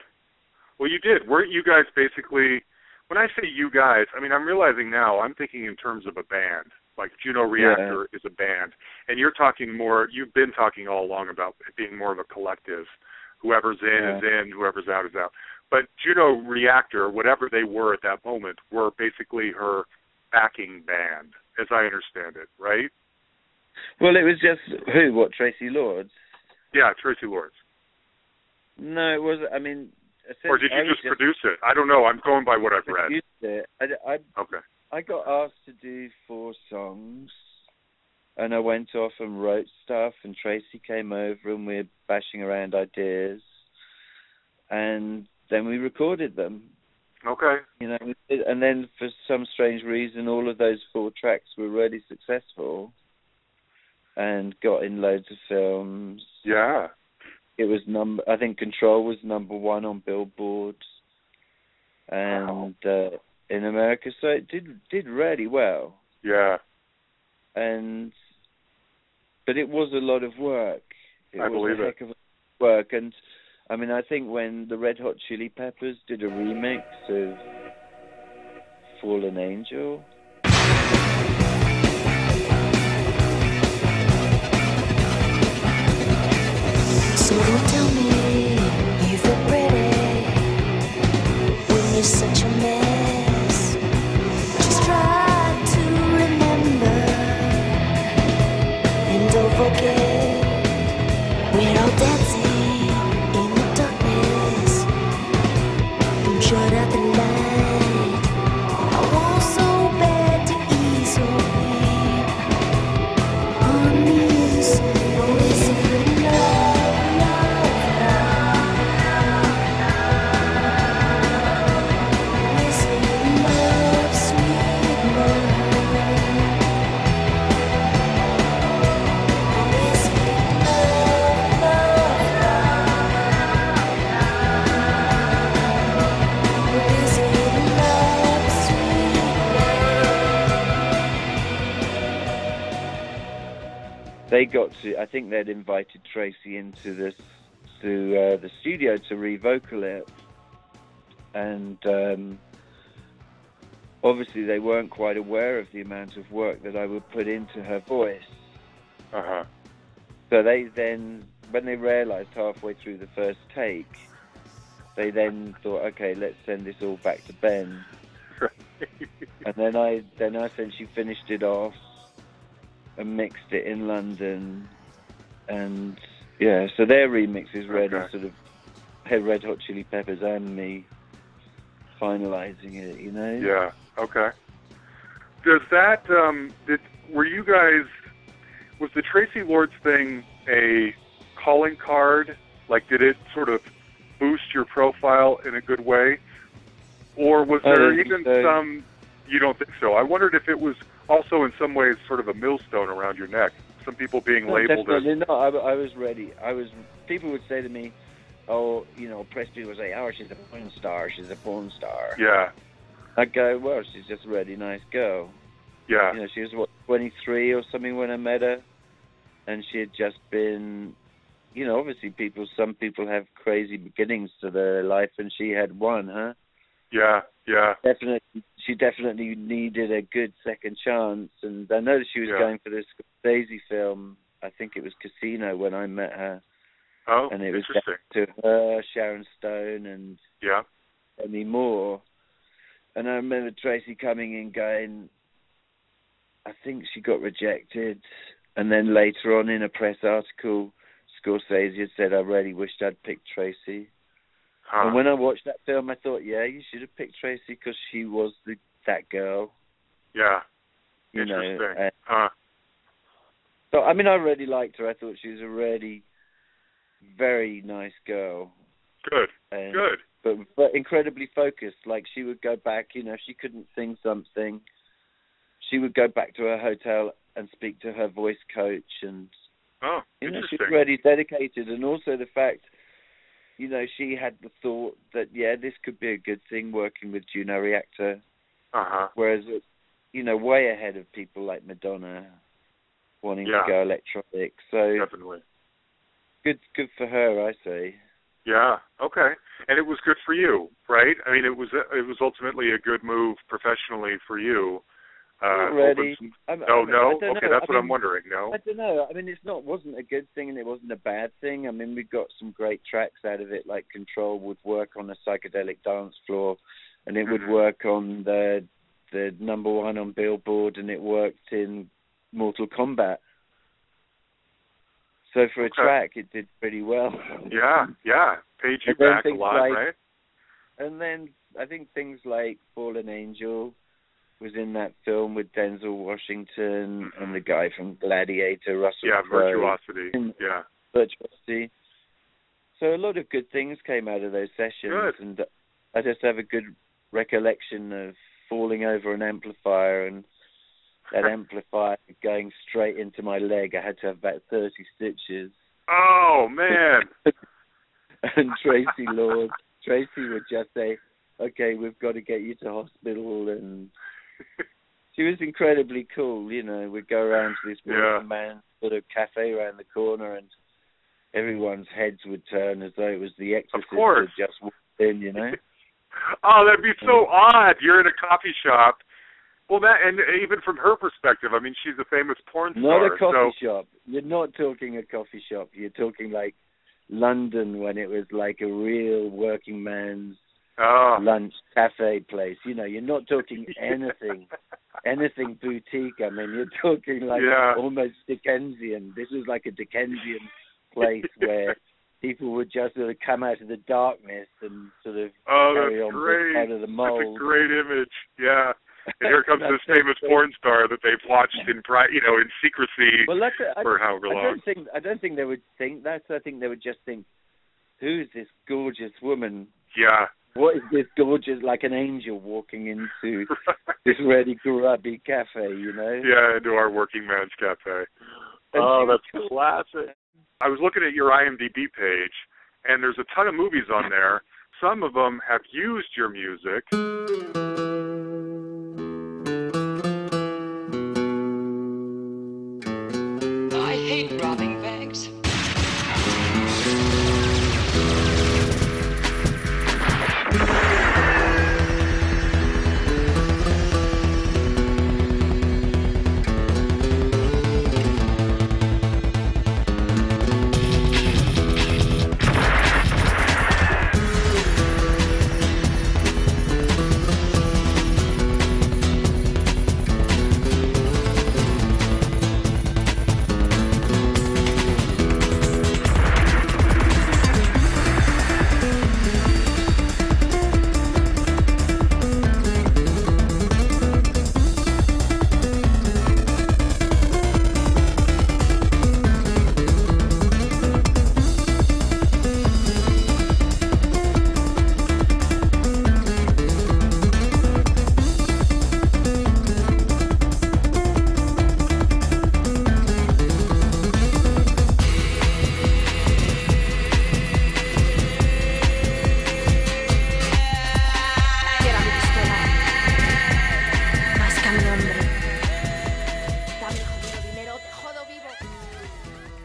Well, you did. Weren't you guys basically? When I say you guys, I mean I'm realizing now. I'm thinking in terms of a band. Like Juno Reactor is a band, and you're talking more. You've been talking all along about it being more of a collective. Whoever's in Yeah. is in. Whoever's out is out. But Juno Reactor, whatever they were at that moment, were basically her backing band, as I understand it. Right? Well, it was just who? What Traci Lords? Yeah, Traci Lords. No, it wasn't. I mean, Or did you was just produce it? I don't know. I'm going by what I've read. produced it. I, I Okay. I got asked to do four songs, and I went off and wrote stuff. And Traci came over, and we were bashing around ideas, and then we recorded them. Okay. You know, and then for some strange reason, all of those four tracks were really successful, and got in loads of films. Yeah. It was number. I think Control was number one on Billboard, and uh, in America, so it did did really well. Yeah. and but it was a lot of work. It I was believe a it. heck of a work, and I mean, I think when the Red Hot Chili Peppers did a remix of "Fallen Angel," So don't think they'd invited Traci into this to uh, the studio to revocal it, and um, obviously they weren't quite aware of the amount of work that I would put into her voice. Uh huh. So they then, when they realised halfway through the first take, they then thought, okay, let's send this all back to Ben. And then I then I essentially finished it off and mixed it in London, and yeah, so their remix is Okay. sort of had Red Hot Chili Peppers and me finalising it, you know. yeah. Okay. Does that um did were you guys was the Traci Lords thing a calling card? Like, did it sort of boost your profile in a good way, or was there even so. some? You don't think so? I wondered if it was also in some ways sort of a millstone around your neck. Some people being No, labeled as not. I, I was ready. I was. People would say to me, "Oh, you know, press people would say, oh, she's a porn star. She's a porn star." yeah, I go, "Well, she's just a really nice girl." yeah, You know, she was what 23 or something when I met her, and she had just been. You know, obviously, people. Some people have crazy beginnings to their life, and she had one, huh? yeah, yeah, Definitely, she definitely needed a good second chance, and I noticed she was Yeah. going for this Daisy film. I think it was Casino when I met her. Oh, and it was to her, Sharon Stone, and Yeah, Demi Moore. And I remember Traci coming in going, I think she got rejected. And then later on in a press article, Scorsese had said, I really wished I'd picked Traci. Huh. And ah. when I watched that film, I thought, yeah, you should have picked Traci because she was the, that girl. yeah, You know, interesting. and huh. so I mean, I really liked her. I thought she was a really very nice girl. Good, And good. but but incredibly focused. Like she would go back, you know, if she couldn't sing something, she would go back to her hotel and speak to her voice coach, and Oh, you know, she's really dedicated. And also the fact, you know, she had the thought that yeah, this could be a good thing working with Juno Reactor, Uh huh. whereas you know, way ahead of people like Madonna wanting Yeah. to go electronic. So Definitely. good, good for her, I say. Yeah. Okay. And it was good for you, right? I mean, it was it was ultimately a good move professionally for you. Uh, Not really. some- I'm- no, I'm- no. Okay, know. that's I what I'm wondering. No. I don't know. I mean, it's not wasn't a good thing and it wasn't a bad thing. I mean, we got some great tracks out of it. Like Control would work on a psychedelic dance floor, and it would Mhm. work on the the number one on Billboard, and it worked in Mortal Kombat. So for a Okay. track, it did pretty well. Yeah. Yeah. Paid you back a lot, like- right? And then I think things like Fallen Angel was in that film with Denzel Washington and the guy from Gladiator, Russell Yeah. Crowe. Virtuosity. Yeah. virtuosity. So a lot of good things came out of those sessions, Good. and I just have a good recollection of falling over an amplifier and that amplifier going straight into my leg. I had to have about thirty stitches. Oh man. and Traci Lord, Traci would just say, "Okay, we've got to get you to hospital," and she was incredibly cool. You know, we'd go around to this Yeah. working man sort of cafe around the corner, and everyone's heads would turn as though it was the Exorcist just walked in. You know, oh, that'd be so odd. You're in a coffee shop. Well, that and even from her perspective, I mean, she's a famous porn not star. a coffee so shop. You're not talking a coffee shop. You're talking like London when it was like a real working man's oh, lunch cafe place. You know, you're not talking anything, anything boutique. I mean, you're talking like Yeah. almost Dickensian. This was like a Dickensian place where people would just sort of come out of the darkness and sort of oh, carry on great. out of the That's a great image. Yeah. And here comes this famous it. porn star that they've watched in pri- you know, in secrecy Well, that's I, for however I long. don't think I don't think they would think that. I think they would just think, "Who's this gorgeous woman? Yeah. What is this gorgeous like an angel walking into this really grubby cafe?" You know? yeah, into our working man's cafe. And Oh, that's classic. I was looking at your IMDb page, and there's a ton of movies on there. Some of them have used your music.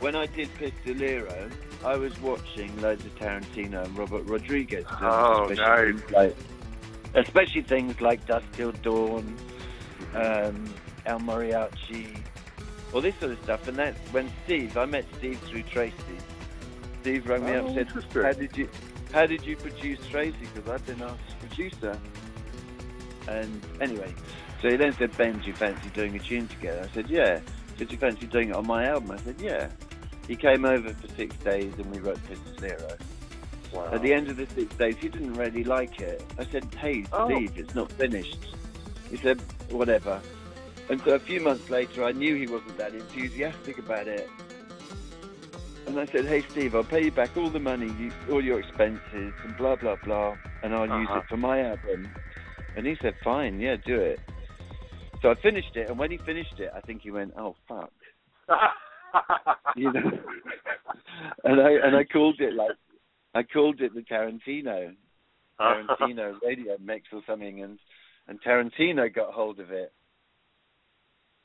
I did Pistolero, I was watching loads of Tarantino and Robert Rodriguez. films, Oh, especially nice. things Like, especially things like Dusk Till Dawn, um, El Mariachi, all this sort of stuff. And that when Steve, I met Steve through Traci. Steve rang me up Oh, and said, "How did you, how did you produce Traci? Because I've been asked to produce her." And anyway, so he then said, "Ben, do you fancy doing a tune together?" I said, "Yeah." He said, "Do you fancy doing it on my album?" I said, "Yeah." He came over for six days and we wrote Pistolero. Wow. At the end of the six days, he didn't really like it. I said, "Hey, Oh. Steve, it's not finished." He said, "Whatever." And so a few months later, I knew he wasn't that enthusiastic about it. And I said, "Hey, Steve, I'll pay you back all the money, you, all your expenses, and blah blah blah, and I'll use Uh-huh. it for my album." And he said, "Fine, yeah, do it." So I finished it, and when he finished it, I think he went, "Oh fuck," you know. and I and I called it like I called it the Tarantino Tarantino radio mix or something, and and Tarantino got hold of it,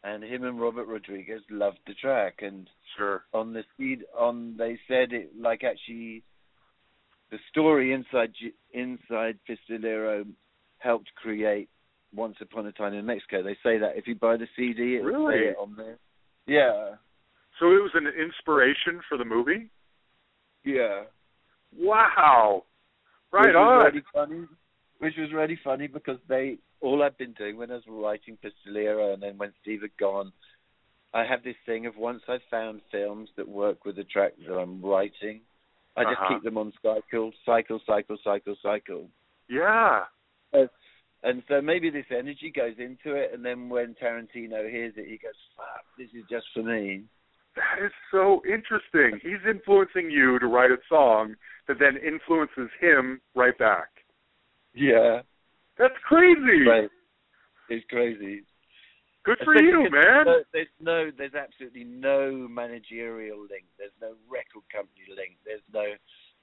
and him and Robert Rodriguez loved the track, and sure. on the seed on they said it like actually the story inside inside Pistolero helped create Once Upon a Time in Mexico. They say that if you buy the CD, it will say Really? it on there. Yeah, So it was an inspiration for the movie? yeah. Wow. Right which was on. Really funny, which was really funny because they all I've been doing when I was writing Pistolero and then when Steve had gone, I have this thing of once I've found films that work with the track that I'm writing, I just Uh-huh. keep them on cycle, cycle, cycle, cycle, cycle. Yeah. And so maybe this energy goes into it, and then when Tarantino hears it, he goes, "Fuck, this is just for me." That is so interesting. He's influencing you to write a song that then influences him right back. Yeah, That's crazy. right. It's crazy. Good for Especially you, man. There's no, there's no, there's absolutely no managerial link. There's no record company link. There's no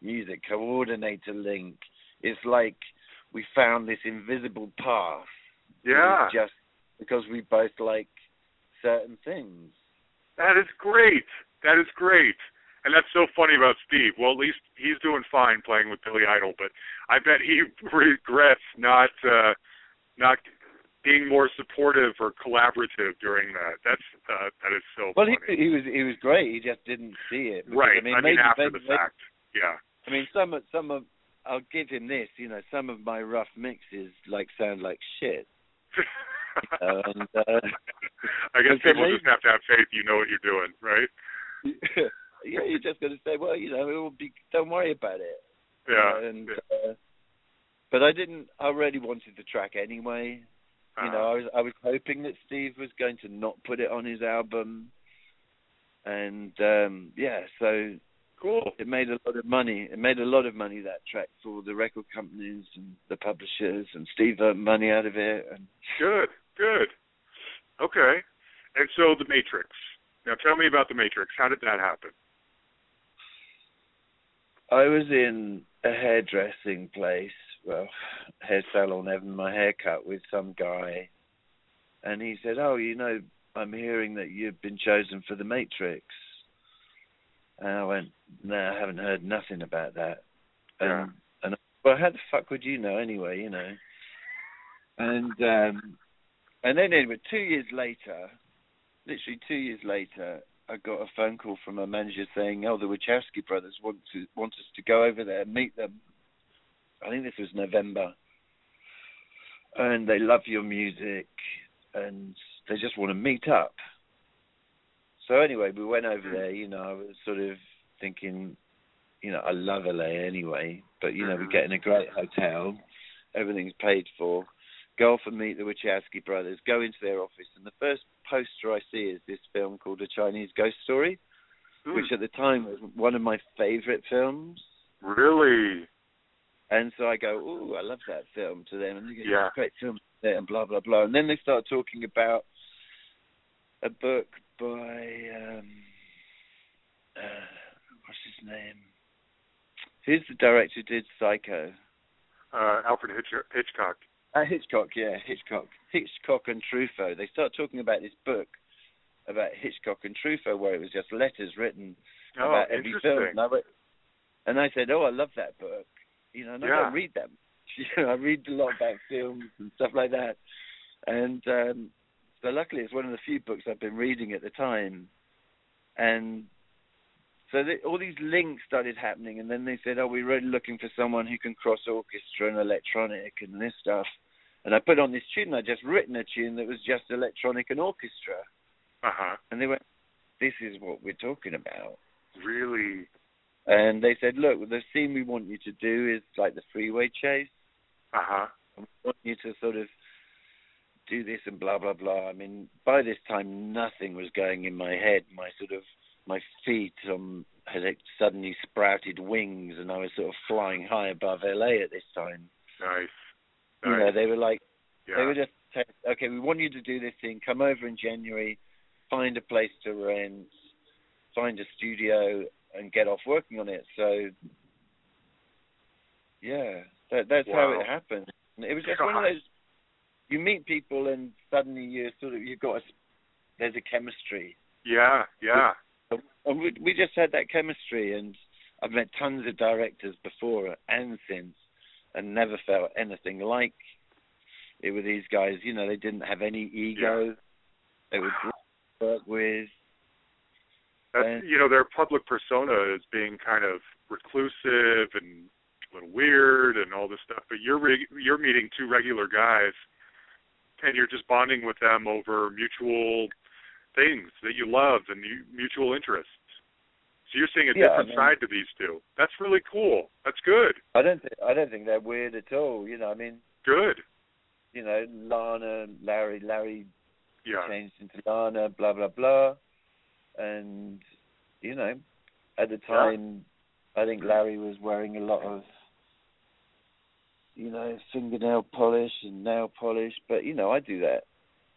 music coordinator link. It's like we found this invisible path. Yeah. Just because we both like certain things. That is great. That is great. And that's so funny about Steve. Well, at least he's doing fine playing with Billy Idol, but I bet he regrets not uh not being more supportive or collaborative during that. That's uh, that is so Well, funny. he, he was he was great. He just didn't see it. because, right. I mean, I mean maybe, after maybe, the fact. Yeah. I mean, some of some of I'll give him this. You know, some of my rough mixes like sound like shit. And uh, I guess people just have to have faith you know what you're doing, right? yeah, you're just going to say, well, you know, it will be. Don't worry about it. Yeah. And yeah. uh, but I didn't. I really wanted the track anyway. You know, I Uh, was I was hoping that Steve was going to not put it on his album, and um yeah, so cool. it made a lot of money. It made a lot of money that track for the record companies and the publishers, and Steve earned money out of it. And Good, good. Okay. And so the Matrix. Now tell me about the Matrix. How did that happen? I was in a hairdressing place, well, hair salon, having my hair cut with some guy, and he said, "Oh, you know, I'm hearing that you've been chosen for the Matrix." And I went, "No, I haven't heard nothing about that." Yeah. And, and well, how the fuck would you know anyway? You know. And um, and then anyway, two years later, literally two years later, I got a phone call from a manager saying, "Oh, the Wachowski brothers want to want us to go over there and meet them." I think this was November, and they love your music, and they just want to meet up. So anyway, we went over there. You know, I was sort of thinking, you know, I love LA anyway, but you know, we Mhm. get in a great hotel, everything's paid for. Go off and meet the Wachowski brothers. Go into their office, and the first poster I see is this film called A Chinese Ghost Story, Hmm. which at the time was one of my favorite films. Really? And so I go, "Ooh, I love that film" to them, and they go, Yeah. Great film," and blah blah blah. And then they start talking about a book by um, uh, what's his name? Who's the director who did Psycho? Uh, Alfred Hitch- Hitchcock. Uh, Hitchcock, yeah, Hitchcock. Hitchcock and Truffaut. They start talking about this book about Hitchcock and Truffaut, where it was just letters written Oh, about every film. And I, went, and I said, "Oh, I love that book." You know, and I don't read them. You know, I read a lot about films and stuff like that. And um, so, luckily, it's one of the few books I've been reading at the time. And so all these links started happening, and then they said, "Oh, we're really looking for someone who can cross orchestra and electronic and this stuff." And I put on this tune. I'd just written a tune that was just electronic and orchestra, Uh huh. and they went, "This is what we're talking about." Really. And they said, "Look, the scene we want you to do is like the freeway chase. Uh huh. and we want you to sort of do this and blah blah blah." I mean, by this time, nothing was going in my head. My sort of my feet um had suddenly sprouted wings, and I was sort of flying high above LA at this time. Nice. You know, they were like, yeah. they were just saying, okay, we want you to do this thing. Come over in January, find a place to rent, find a studio, and get off working on it. So, yeah, that, that's how it happened. And It was just one of those. You meet people, and suddenly you sort of you've got a, there's a chemistry, yeah. Yeah. And we we just had that chemistry. And I've met tons of directors before and since, and never felt anything like it with these guys. You know, they didn't have any ego. Yeah. They were great to work with. And- you know, their public persona is being kind of reclusive and a little weird and all this stuff. But you're re- you're meeting two regular guys, and you're just bonding with them over mutual things that you love and you, mutual interests. So you're seeing a Yeah, I different mean- side to these two. That's really cool. That's good. I don't think I don't think they're weird at all. You know, I mean, Good. you know, Lana, Larry, Larry Yeah. changed into Lana, blah blah blah, and you know, at the time, I think Larry was wearing a lot of, you know, fingernail polish and nail polish, but you know, I do that.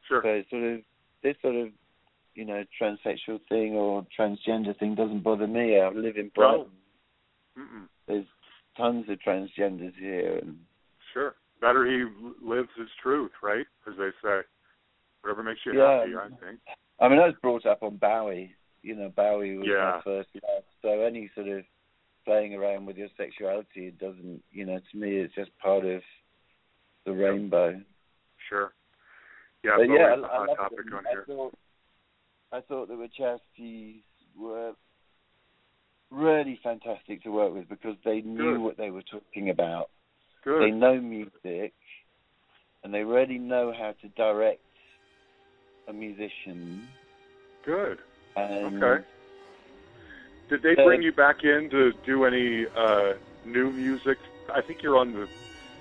Sure. So it's sort of this sort of, you know, transsexual thing or transgender thing doesn't bother me. I live in Brighton. Mm-mm. There's tons of transgenders here, and Sure. Better he lives his truth, right? As they say. Whatever makes you Yeah. happy, I think. I mean, I was brought up on Bowie. You know, Bowie was Yeah. my first love. So any sort of playing around with your sexuality, it doesn't, you know, to me, it's just part of the rainbow. Sure. Yeah, but yeah, I, a I hot loved topic on I here. thought, I thought the Wachowskis were really fantastic to work with because they knew Good. what they were talking about. Good. They know music, and they really know how to direct a musician. Good. And Okay. Did they bring you back in to do any uh, new music? I think you're on the,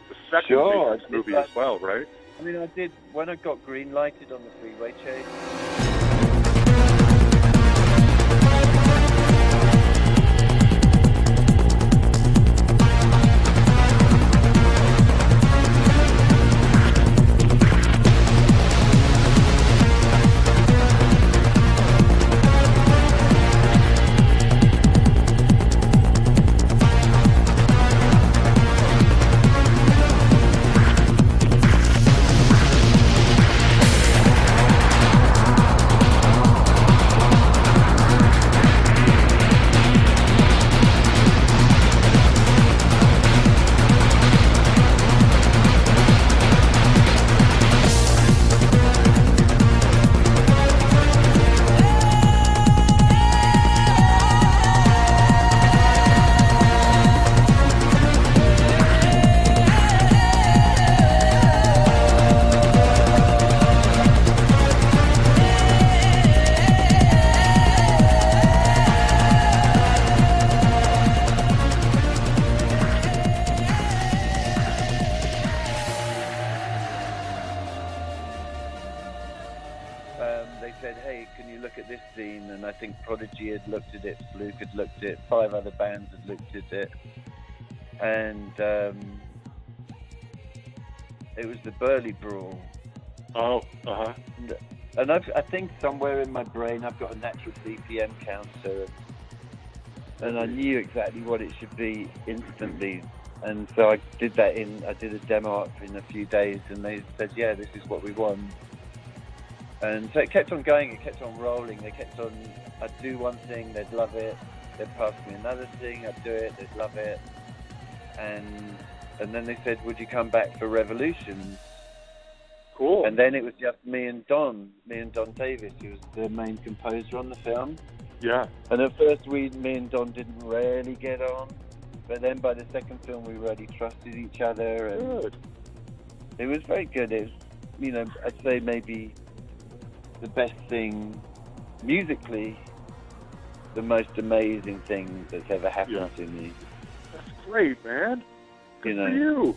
the second Sure, movie like- as well, right? I mean, I did when I got green lighted on the freeway chase. And I think Prodigy had looked at it, Fluke had looked at it, five other bands had looked at it, and um, it was the Burley Brawl. Oh, uh huh. And, and I've, I think somewhere in my brain I've got a natural BPM counter, and I knew exactly what it should be instantly. And so I did that in, I did a demo up in a few days, and they said, "Yeah, this is what we want." And so it kept on going, it kept on rolling. They kept on, I'd do one thing, they'd love it, they'd pass me another thing, I'd do it, they'd love it, and and then they said, "Would you come back for Revolution?" Cool. And then it was just me and Don, me and Don Davis, who was the main composer on the film. yeah. And at first, we, me and Don didn't really get on, but then by the second film, we really trusted each other, and Good. it was very good. It was, you know, I'd say maybe the best thing musically, the most amazing thing that's ever happened Yeah. to me. That's great, man. You know, for you.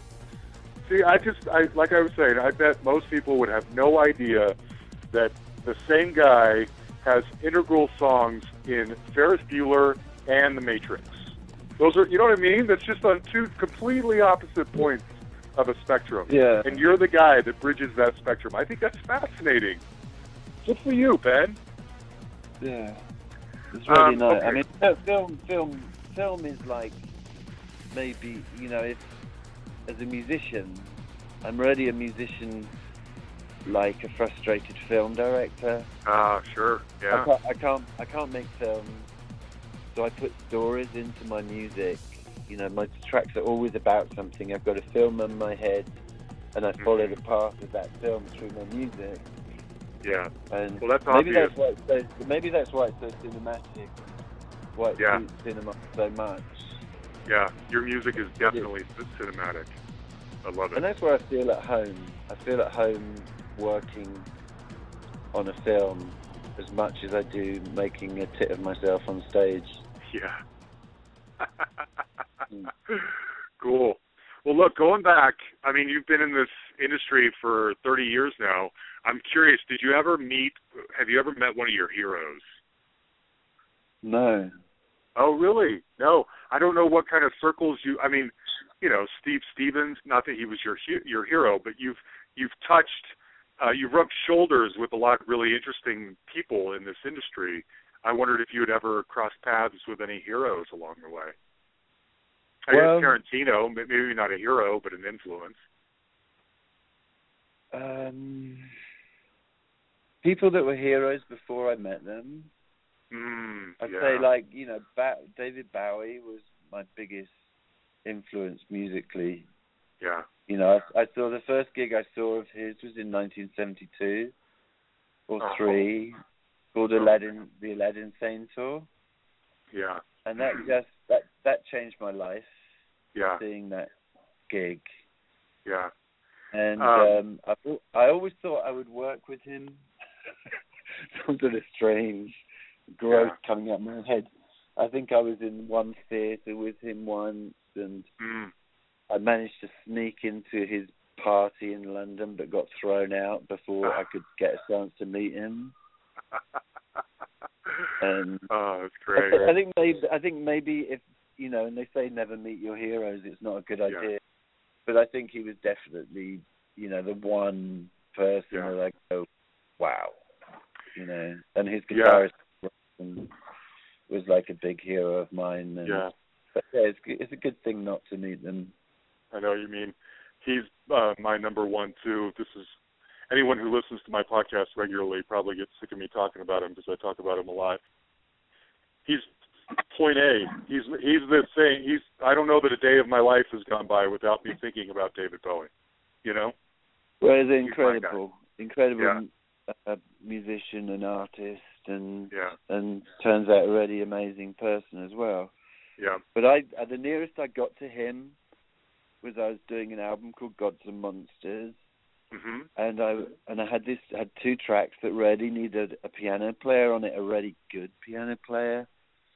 See, I just, I like I was saying, I bet most people would have no idea that the same guy has integral songs in Ferris Bueller and The Matrix. Those are, you know what I mean? That's just on two completely opposite points of a spectrum. yeah. And you're the guy that bridges that spectrum. I think that's fascinating. Good for you, Ben. Yeah, it's really Um, nice. okay. I mean, no, film, film, film is like maybe you know, if as a musician, I'm really a musician, like a frustrated film director. Ah, sure. I Yeah. can't, I can't, I can't make films, so I put stories into my music. You know, my tracks are always about something. I've got a film in my head, and I follow the path of that film through my music. Yeah. And Well, that's maybe obvious. that's why maybe that's why it's so cinematic. Why it Yeah. cinema so much. Yeah. Your music is definitely c- cinematic. I love it. And that's where I feel at home. I feel at home working on a film as much as I do making a tit of myself on stage. Yeah. Mm. cool. Well, look, going back, I mean, you've been in this industry for 30 years now. I'm curious, did you ever meet, have you ever met one of your heroes? No. Oh, really? No. I don't know what kind of circles you, I mean, you know, Steve Stevens, not that he was your your hero, but you've you've touched uh you've rubbed shoulders with a lot of really interesting people in this industry. I wondered if you had ever crossed paths with any heroes along the way. I Well- guess Tarantino, maybe not a hero, but an influence. Um, people that were heroes before I met them. Mm, I'd yeah. say like you know ba- David Bowie was my biggest influence musically. yeah. You know, I, I saw the first gig I saw of his was in 1972 or Oh. three, called Aladdin, the Aladdin Sane tour, Yeah. and that just that that changed my life. Yeah. Seeing that gig, Yeah. and Um, um, I thought- I always thought I would work with him. Some sort of strange growth Yeah. coming up my head. I think I was in one theatre with him once, and Mm. I managed to sneak into his party in London, but got thrown out before I could get a chance to meet him. Um, oh, that's I, great. th- I think maybe I think maybe if you know, and they say never meet your heroes, it's not a good Yeah. idea. But I think he was definitely, you know, the one person Yeah. that I go, wow, you know, and his Yeah. guitarist was like a big hero of mine. And, yeah. but yeah, it's it's a good thing not to meet them. I know what you mean. He's uh, my number one too. This is anyone who listens to my podcast regularly probably gets sick of me talking about him because I talk about him a lot. He's point A. He's he's the thing. He's I don't know that a day of my life has gone by without me thinking about David Bowie. You know? Well, he's an He's my guy. incredible, incredible Yeah. uh, musician and artist, and Yeah. and turns out a really amazing person as well. Yeah. But I, uh, the nearest I got to him was I was doing an album called Gods and Monsters, Mhm. and I and I had this had two tracks that really needed a piano player on it, a really good piano player.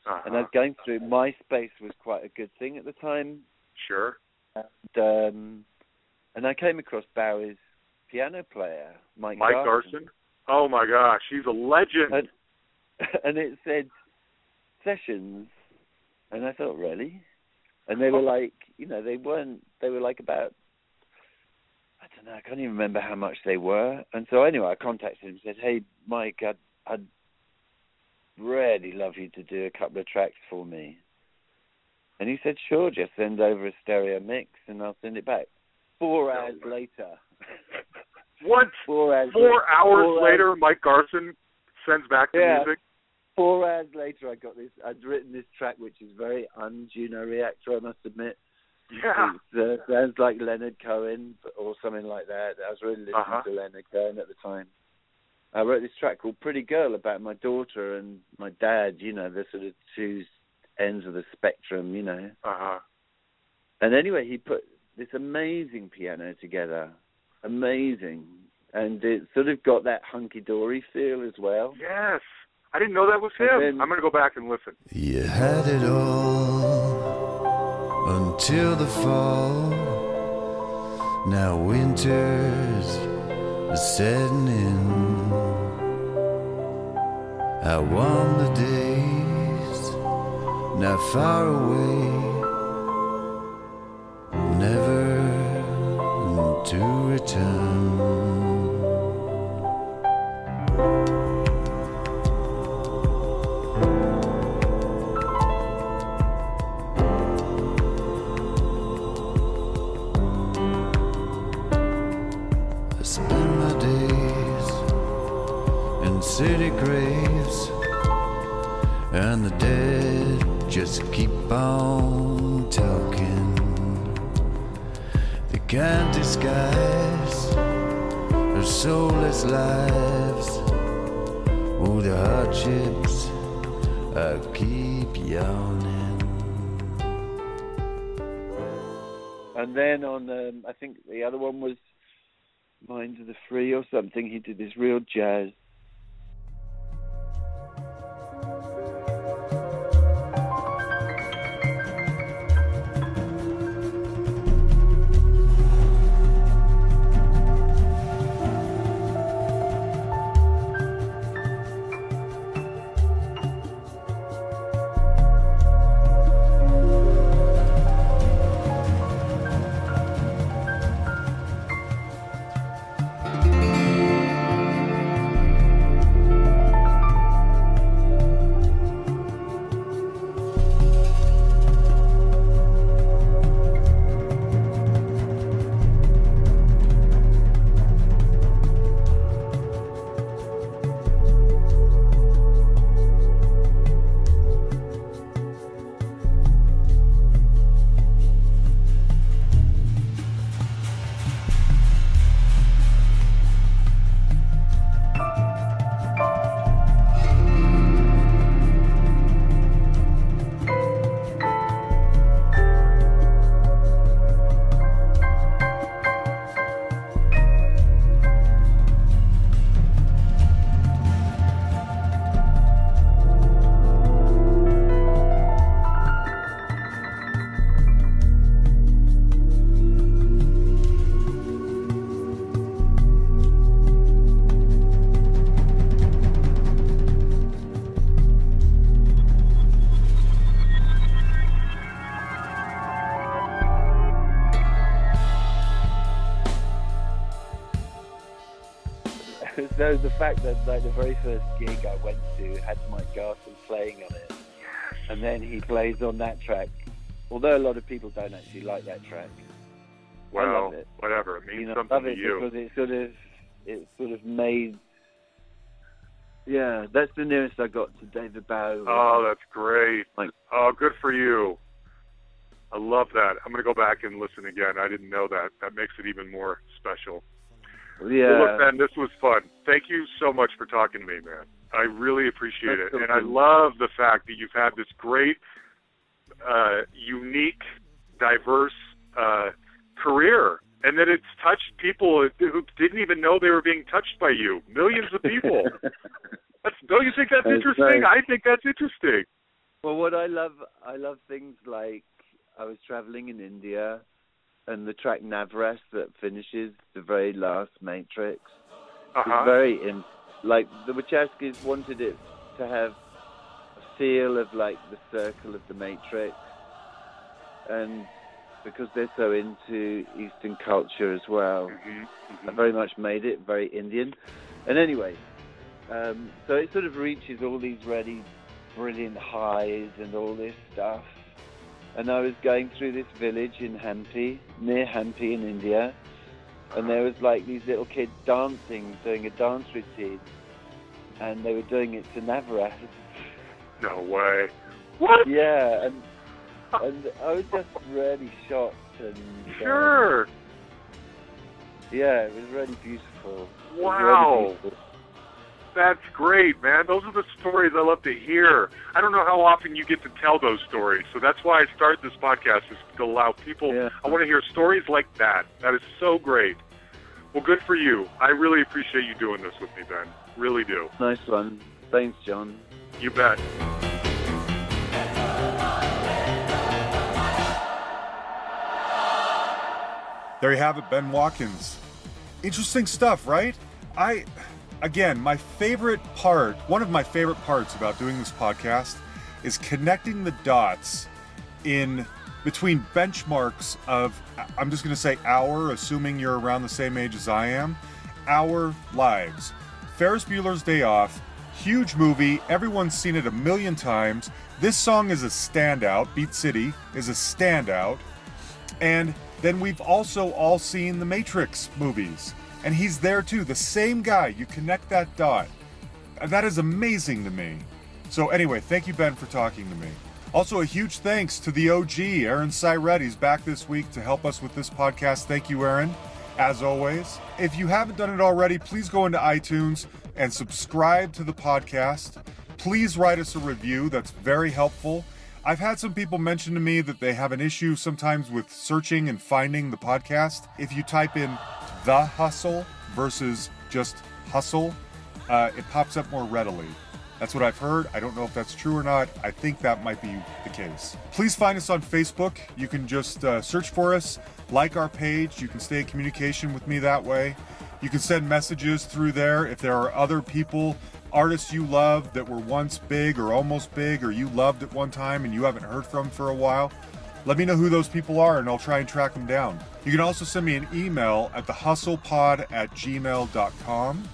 Uh-huh. And I was going through MySpace was quite a good thing at the time, sure. and um, and I came across Bowie's piano player, Mike, Mike Garson. Oh my gosh, he's a legend. And, and it said sessions, and I thought, really? And they were like, you know, they weren't. They were like about, I don't know, I can't even remember how much they were. And so anyway, I contacted him and said, hey, Mike, I'd, I'd really love you to do a couple of tracks for me. And he said, sure, just send over a stereo mix and I'll send it back. Four hours later. what? Four hours. Four hours four later, Mike Garson sends back the Yeah. music. four hours later, I got this. I'd written this track, which is very un-Juno Reactor, I must admit. Yeah. It uh, sounds like Leonard Cohen or something like that. I was really listening Uh-huh. to Leonard Cohen at the time. I wrote this track called Pretty Girl about my daughter and my dad, you know, the sort of two ends of the spectrum, you know. Uh huh. And anyway, he put this amazing piano together. Amazing. And it sort of got that hunky dory feel as well. Yes. I didn't know that was him. Then- I'm going to go back and listen. You had it all until the fall. Now winter's setting in. How warm the days, now far away, never to return. I spend my days in city graves, and the dead just keep on talking. They can't disguise their soulless lives. Oh, the hardships I keep yawning. And then on, um, I think the other one was Minds of the Free or something. He did this real jazz. So the fact that like the very first gig I went to had Mike Garson playing on it, and then he plays on that track. Although a lot of people don't actually like that track, I Well, love it. whatever. It means you know, something love to you. because it sort of it sort of made. Yeah, that's the nearest I got to David Bowie. Oh, that's great. Like- oh, good for you. I love that. I'm going to go back and listen again. I didn't know that. That makes it even more special. Yeah. Well, look, man, this was fun. Thank you so much for talking to me, man. I really appreciate That's it, so and I love the fact that you've had this great, uh, unique, diverse uh, career, and that it's touched people who didn't even know they were being touched by you. Millions of people. That's, don't you think that's, That's interesting? right. I think that's interesting. Well, what I love, I love things like I was traveling in India, and the track Navras that finishes the very last Matrix. Uh It's huh. very in, like the Wachowskis wanted it to have a feel of like the circle of the Matrix, and because they're so into Eastern culture as well, hmm I very much made it very Indian. And anyway, um, so it sort of reaches all these really brilliant highs and all this stuff. And I was going through this village in Hampi, near Hampi in India, and there was like these little kids dancing, doing a dance routine, and they were doing it to Navras. No way. What? Yeah, and and I was just really shocked and um, Sure. yeah, it was really beautiful. It was Wow. really beautiful. That's great, man. Those are the stories I love to hear. I don't know how often you get to tell those stories, so that's why I started this podcast is to allow people. Yeah. I want to hear stories like that. That is so great. Well, good for you. I really appreciate you doing this with me, Ben. Really do. Nice one. Thanks, John. You bet. There you have it, Ben Watkins. Interesting stuff, right? I, again, my favorite part, one of my favorite parts about doing this podcast is connecting the dots in between benchmarks of, I'm just going to say our, assuming you're around the same age as I am, our lives. Ferris Bueller's Day Off, huge movie, everyone's seen it a million times. This song is a standout, Beat City is a standout. And then we've also all seen the Matrix movies. And he's there too, the same guy. You connect that dot. That is amazing to me. So, anyway, thank you, Ben, for talking to me. Also, a huge thanks to the OG, Aaron Syret. He's back this week to help us with this podcast. Thank you, Aaron, as always. If you haven't done it already, please go into iTunes and subscribe to the podcast. Please write us a review, that's very helpful. I've had some people mention to me that they have an issue sometimes with searching and finding the podcast. If you type in the hustle versus just hustle, uh, it pops up more readily. That's what I've heard. I don't know if that's true or not. I think that might be the case. Please find us on Facebook. You can just uh, search for us, like our page. You can stay in communication with me that way. You can send messages through there if there are other people, artists you love that were once big or almost big or you loved at one time and you haven't heard from for a while. Let me know who those people are and I'll try and track them down. You can also send me an email at thehustlepod at gmail.com.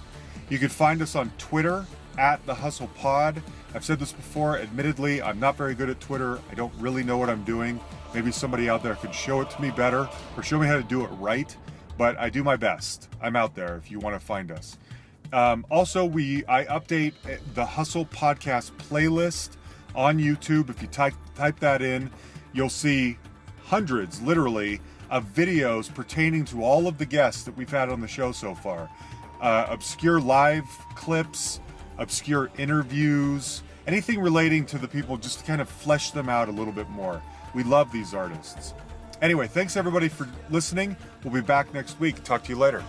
You can find us on Twitter at the Hustle Pod. I've said this before, admittedly, I'm not very good at Twitter. I don't really know what I'm doing. Maybe somebody out there could show it to me better or show me how to do it right, but I do my best. I'm out there if you want to find us. Um, also, we I update uh, the Hustle Podcast playlist on YouTube. If you type type that in, you'll see hundreds, literally, of videos pertaining to all of the guests that we've had on the show so far. Uh, obscure live clips, obscure interviews, anything relating to the people, just to kind of flesh them out a little bit more. We love these artists. Anyway, thanks everybody for listening. We'll be back next week. Talk to you later.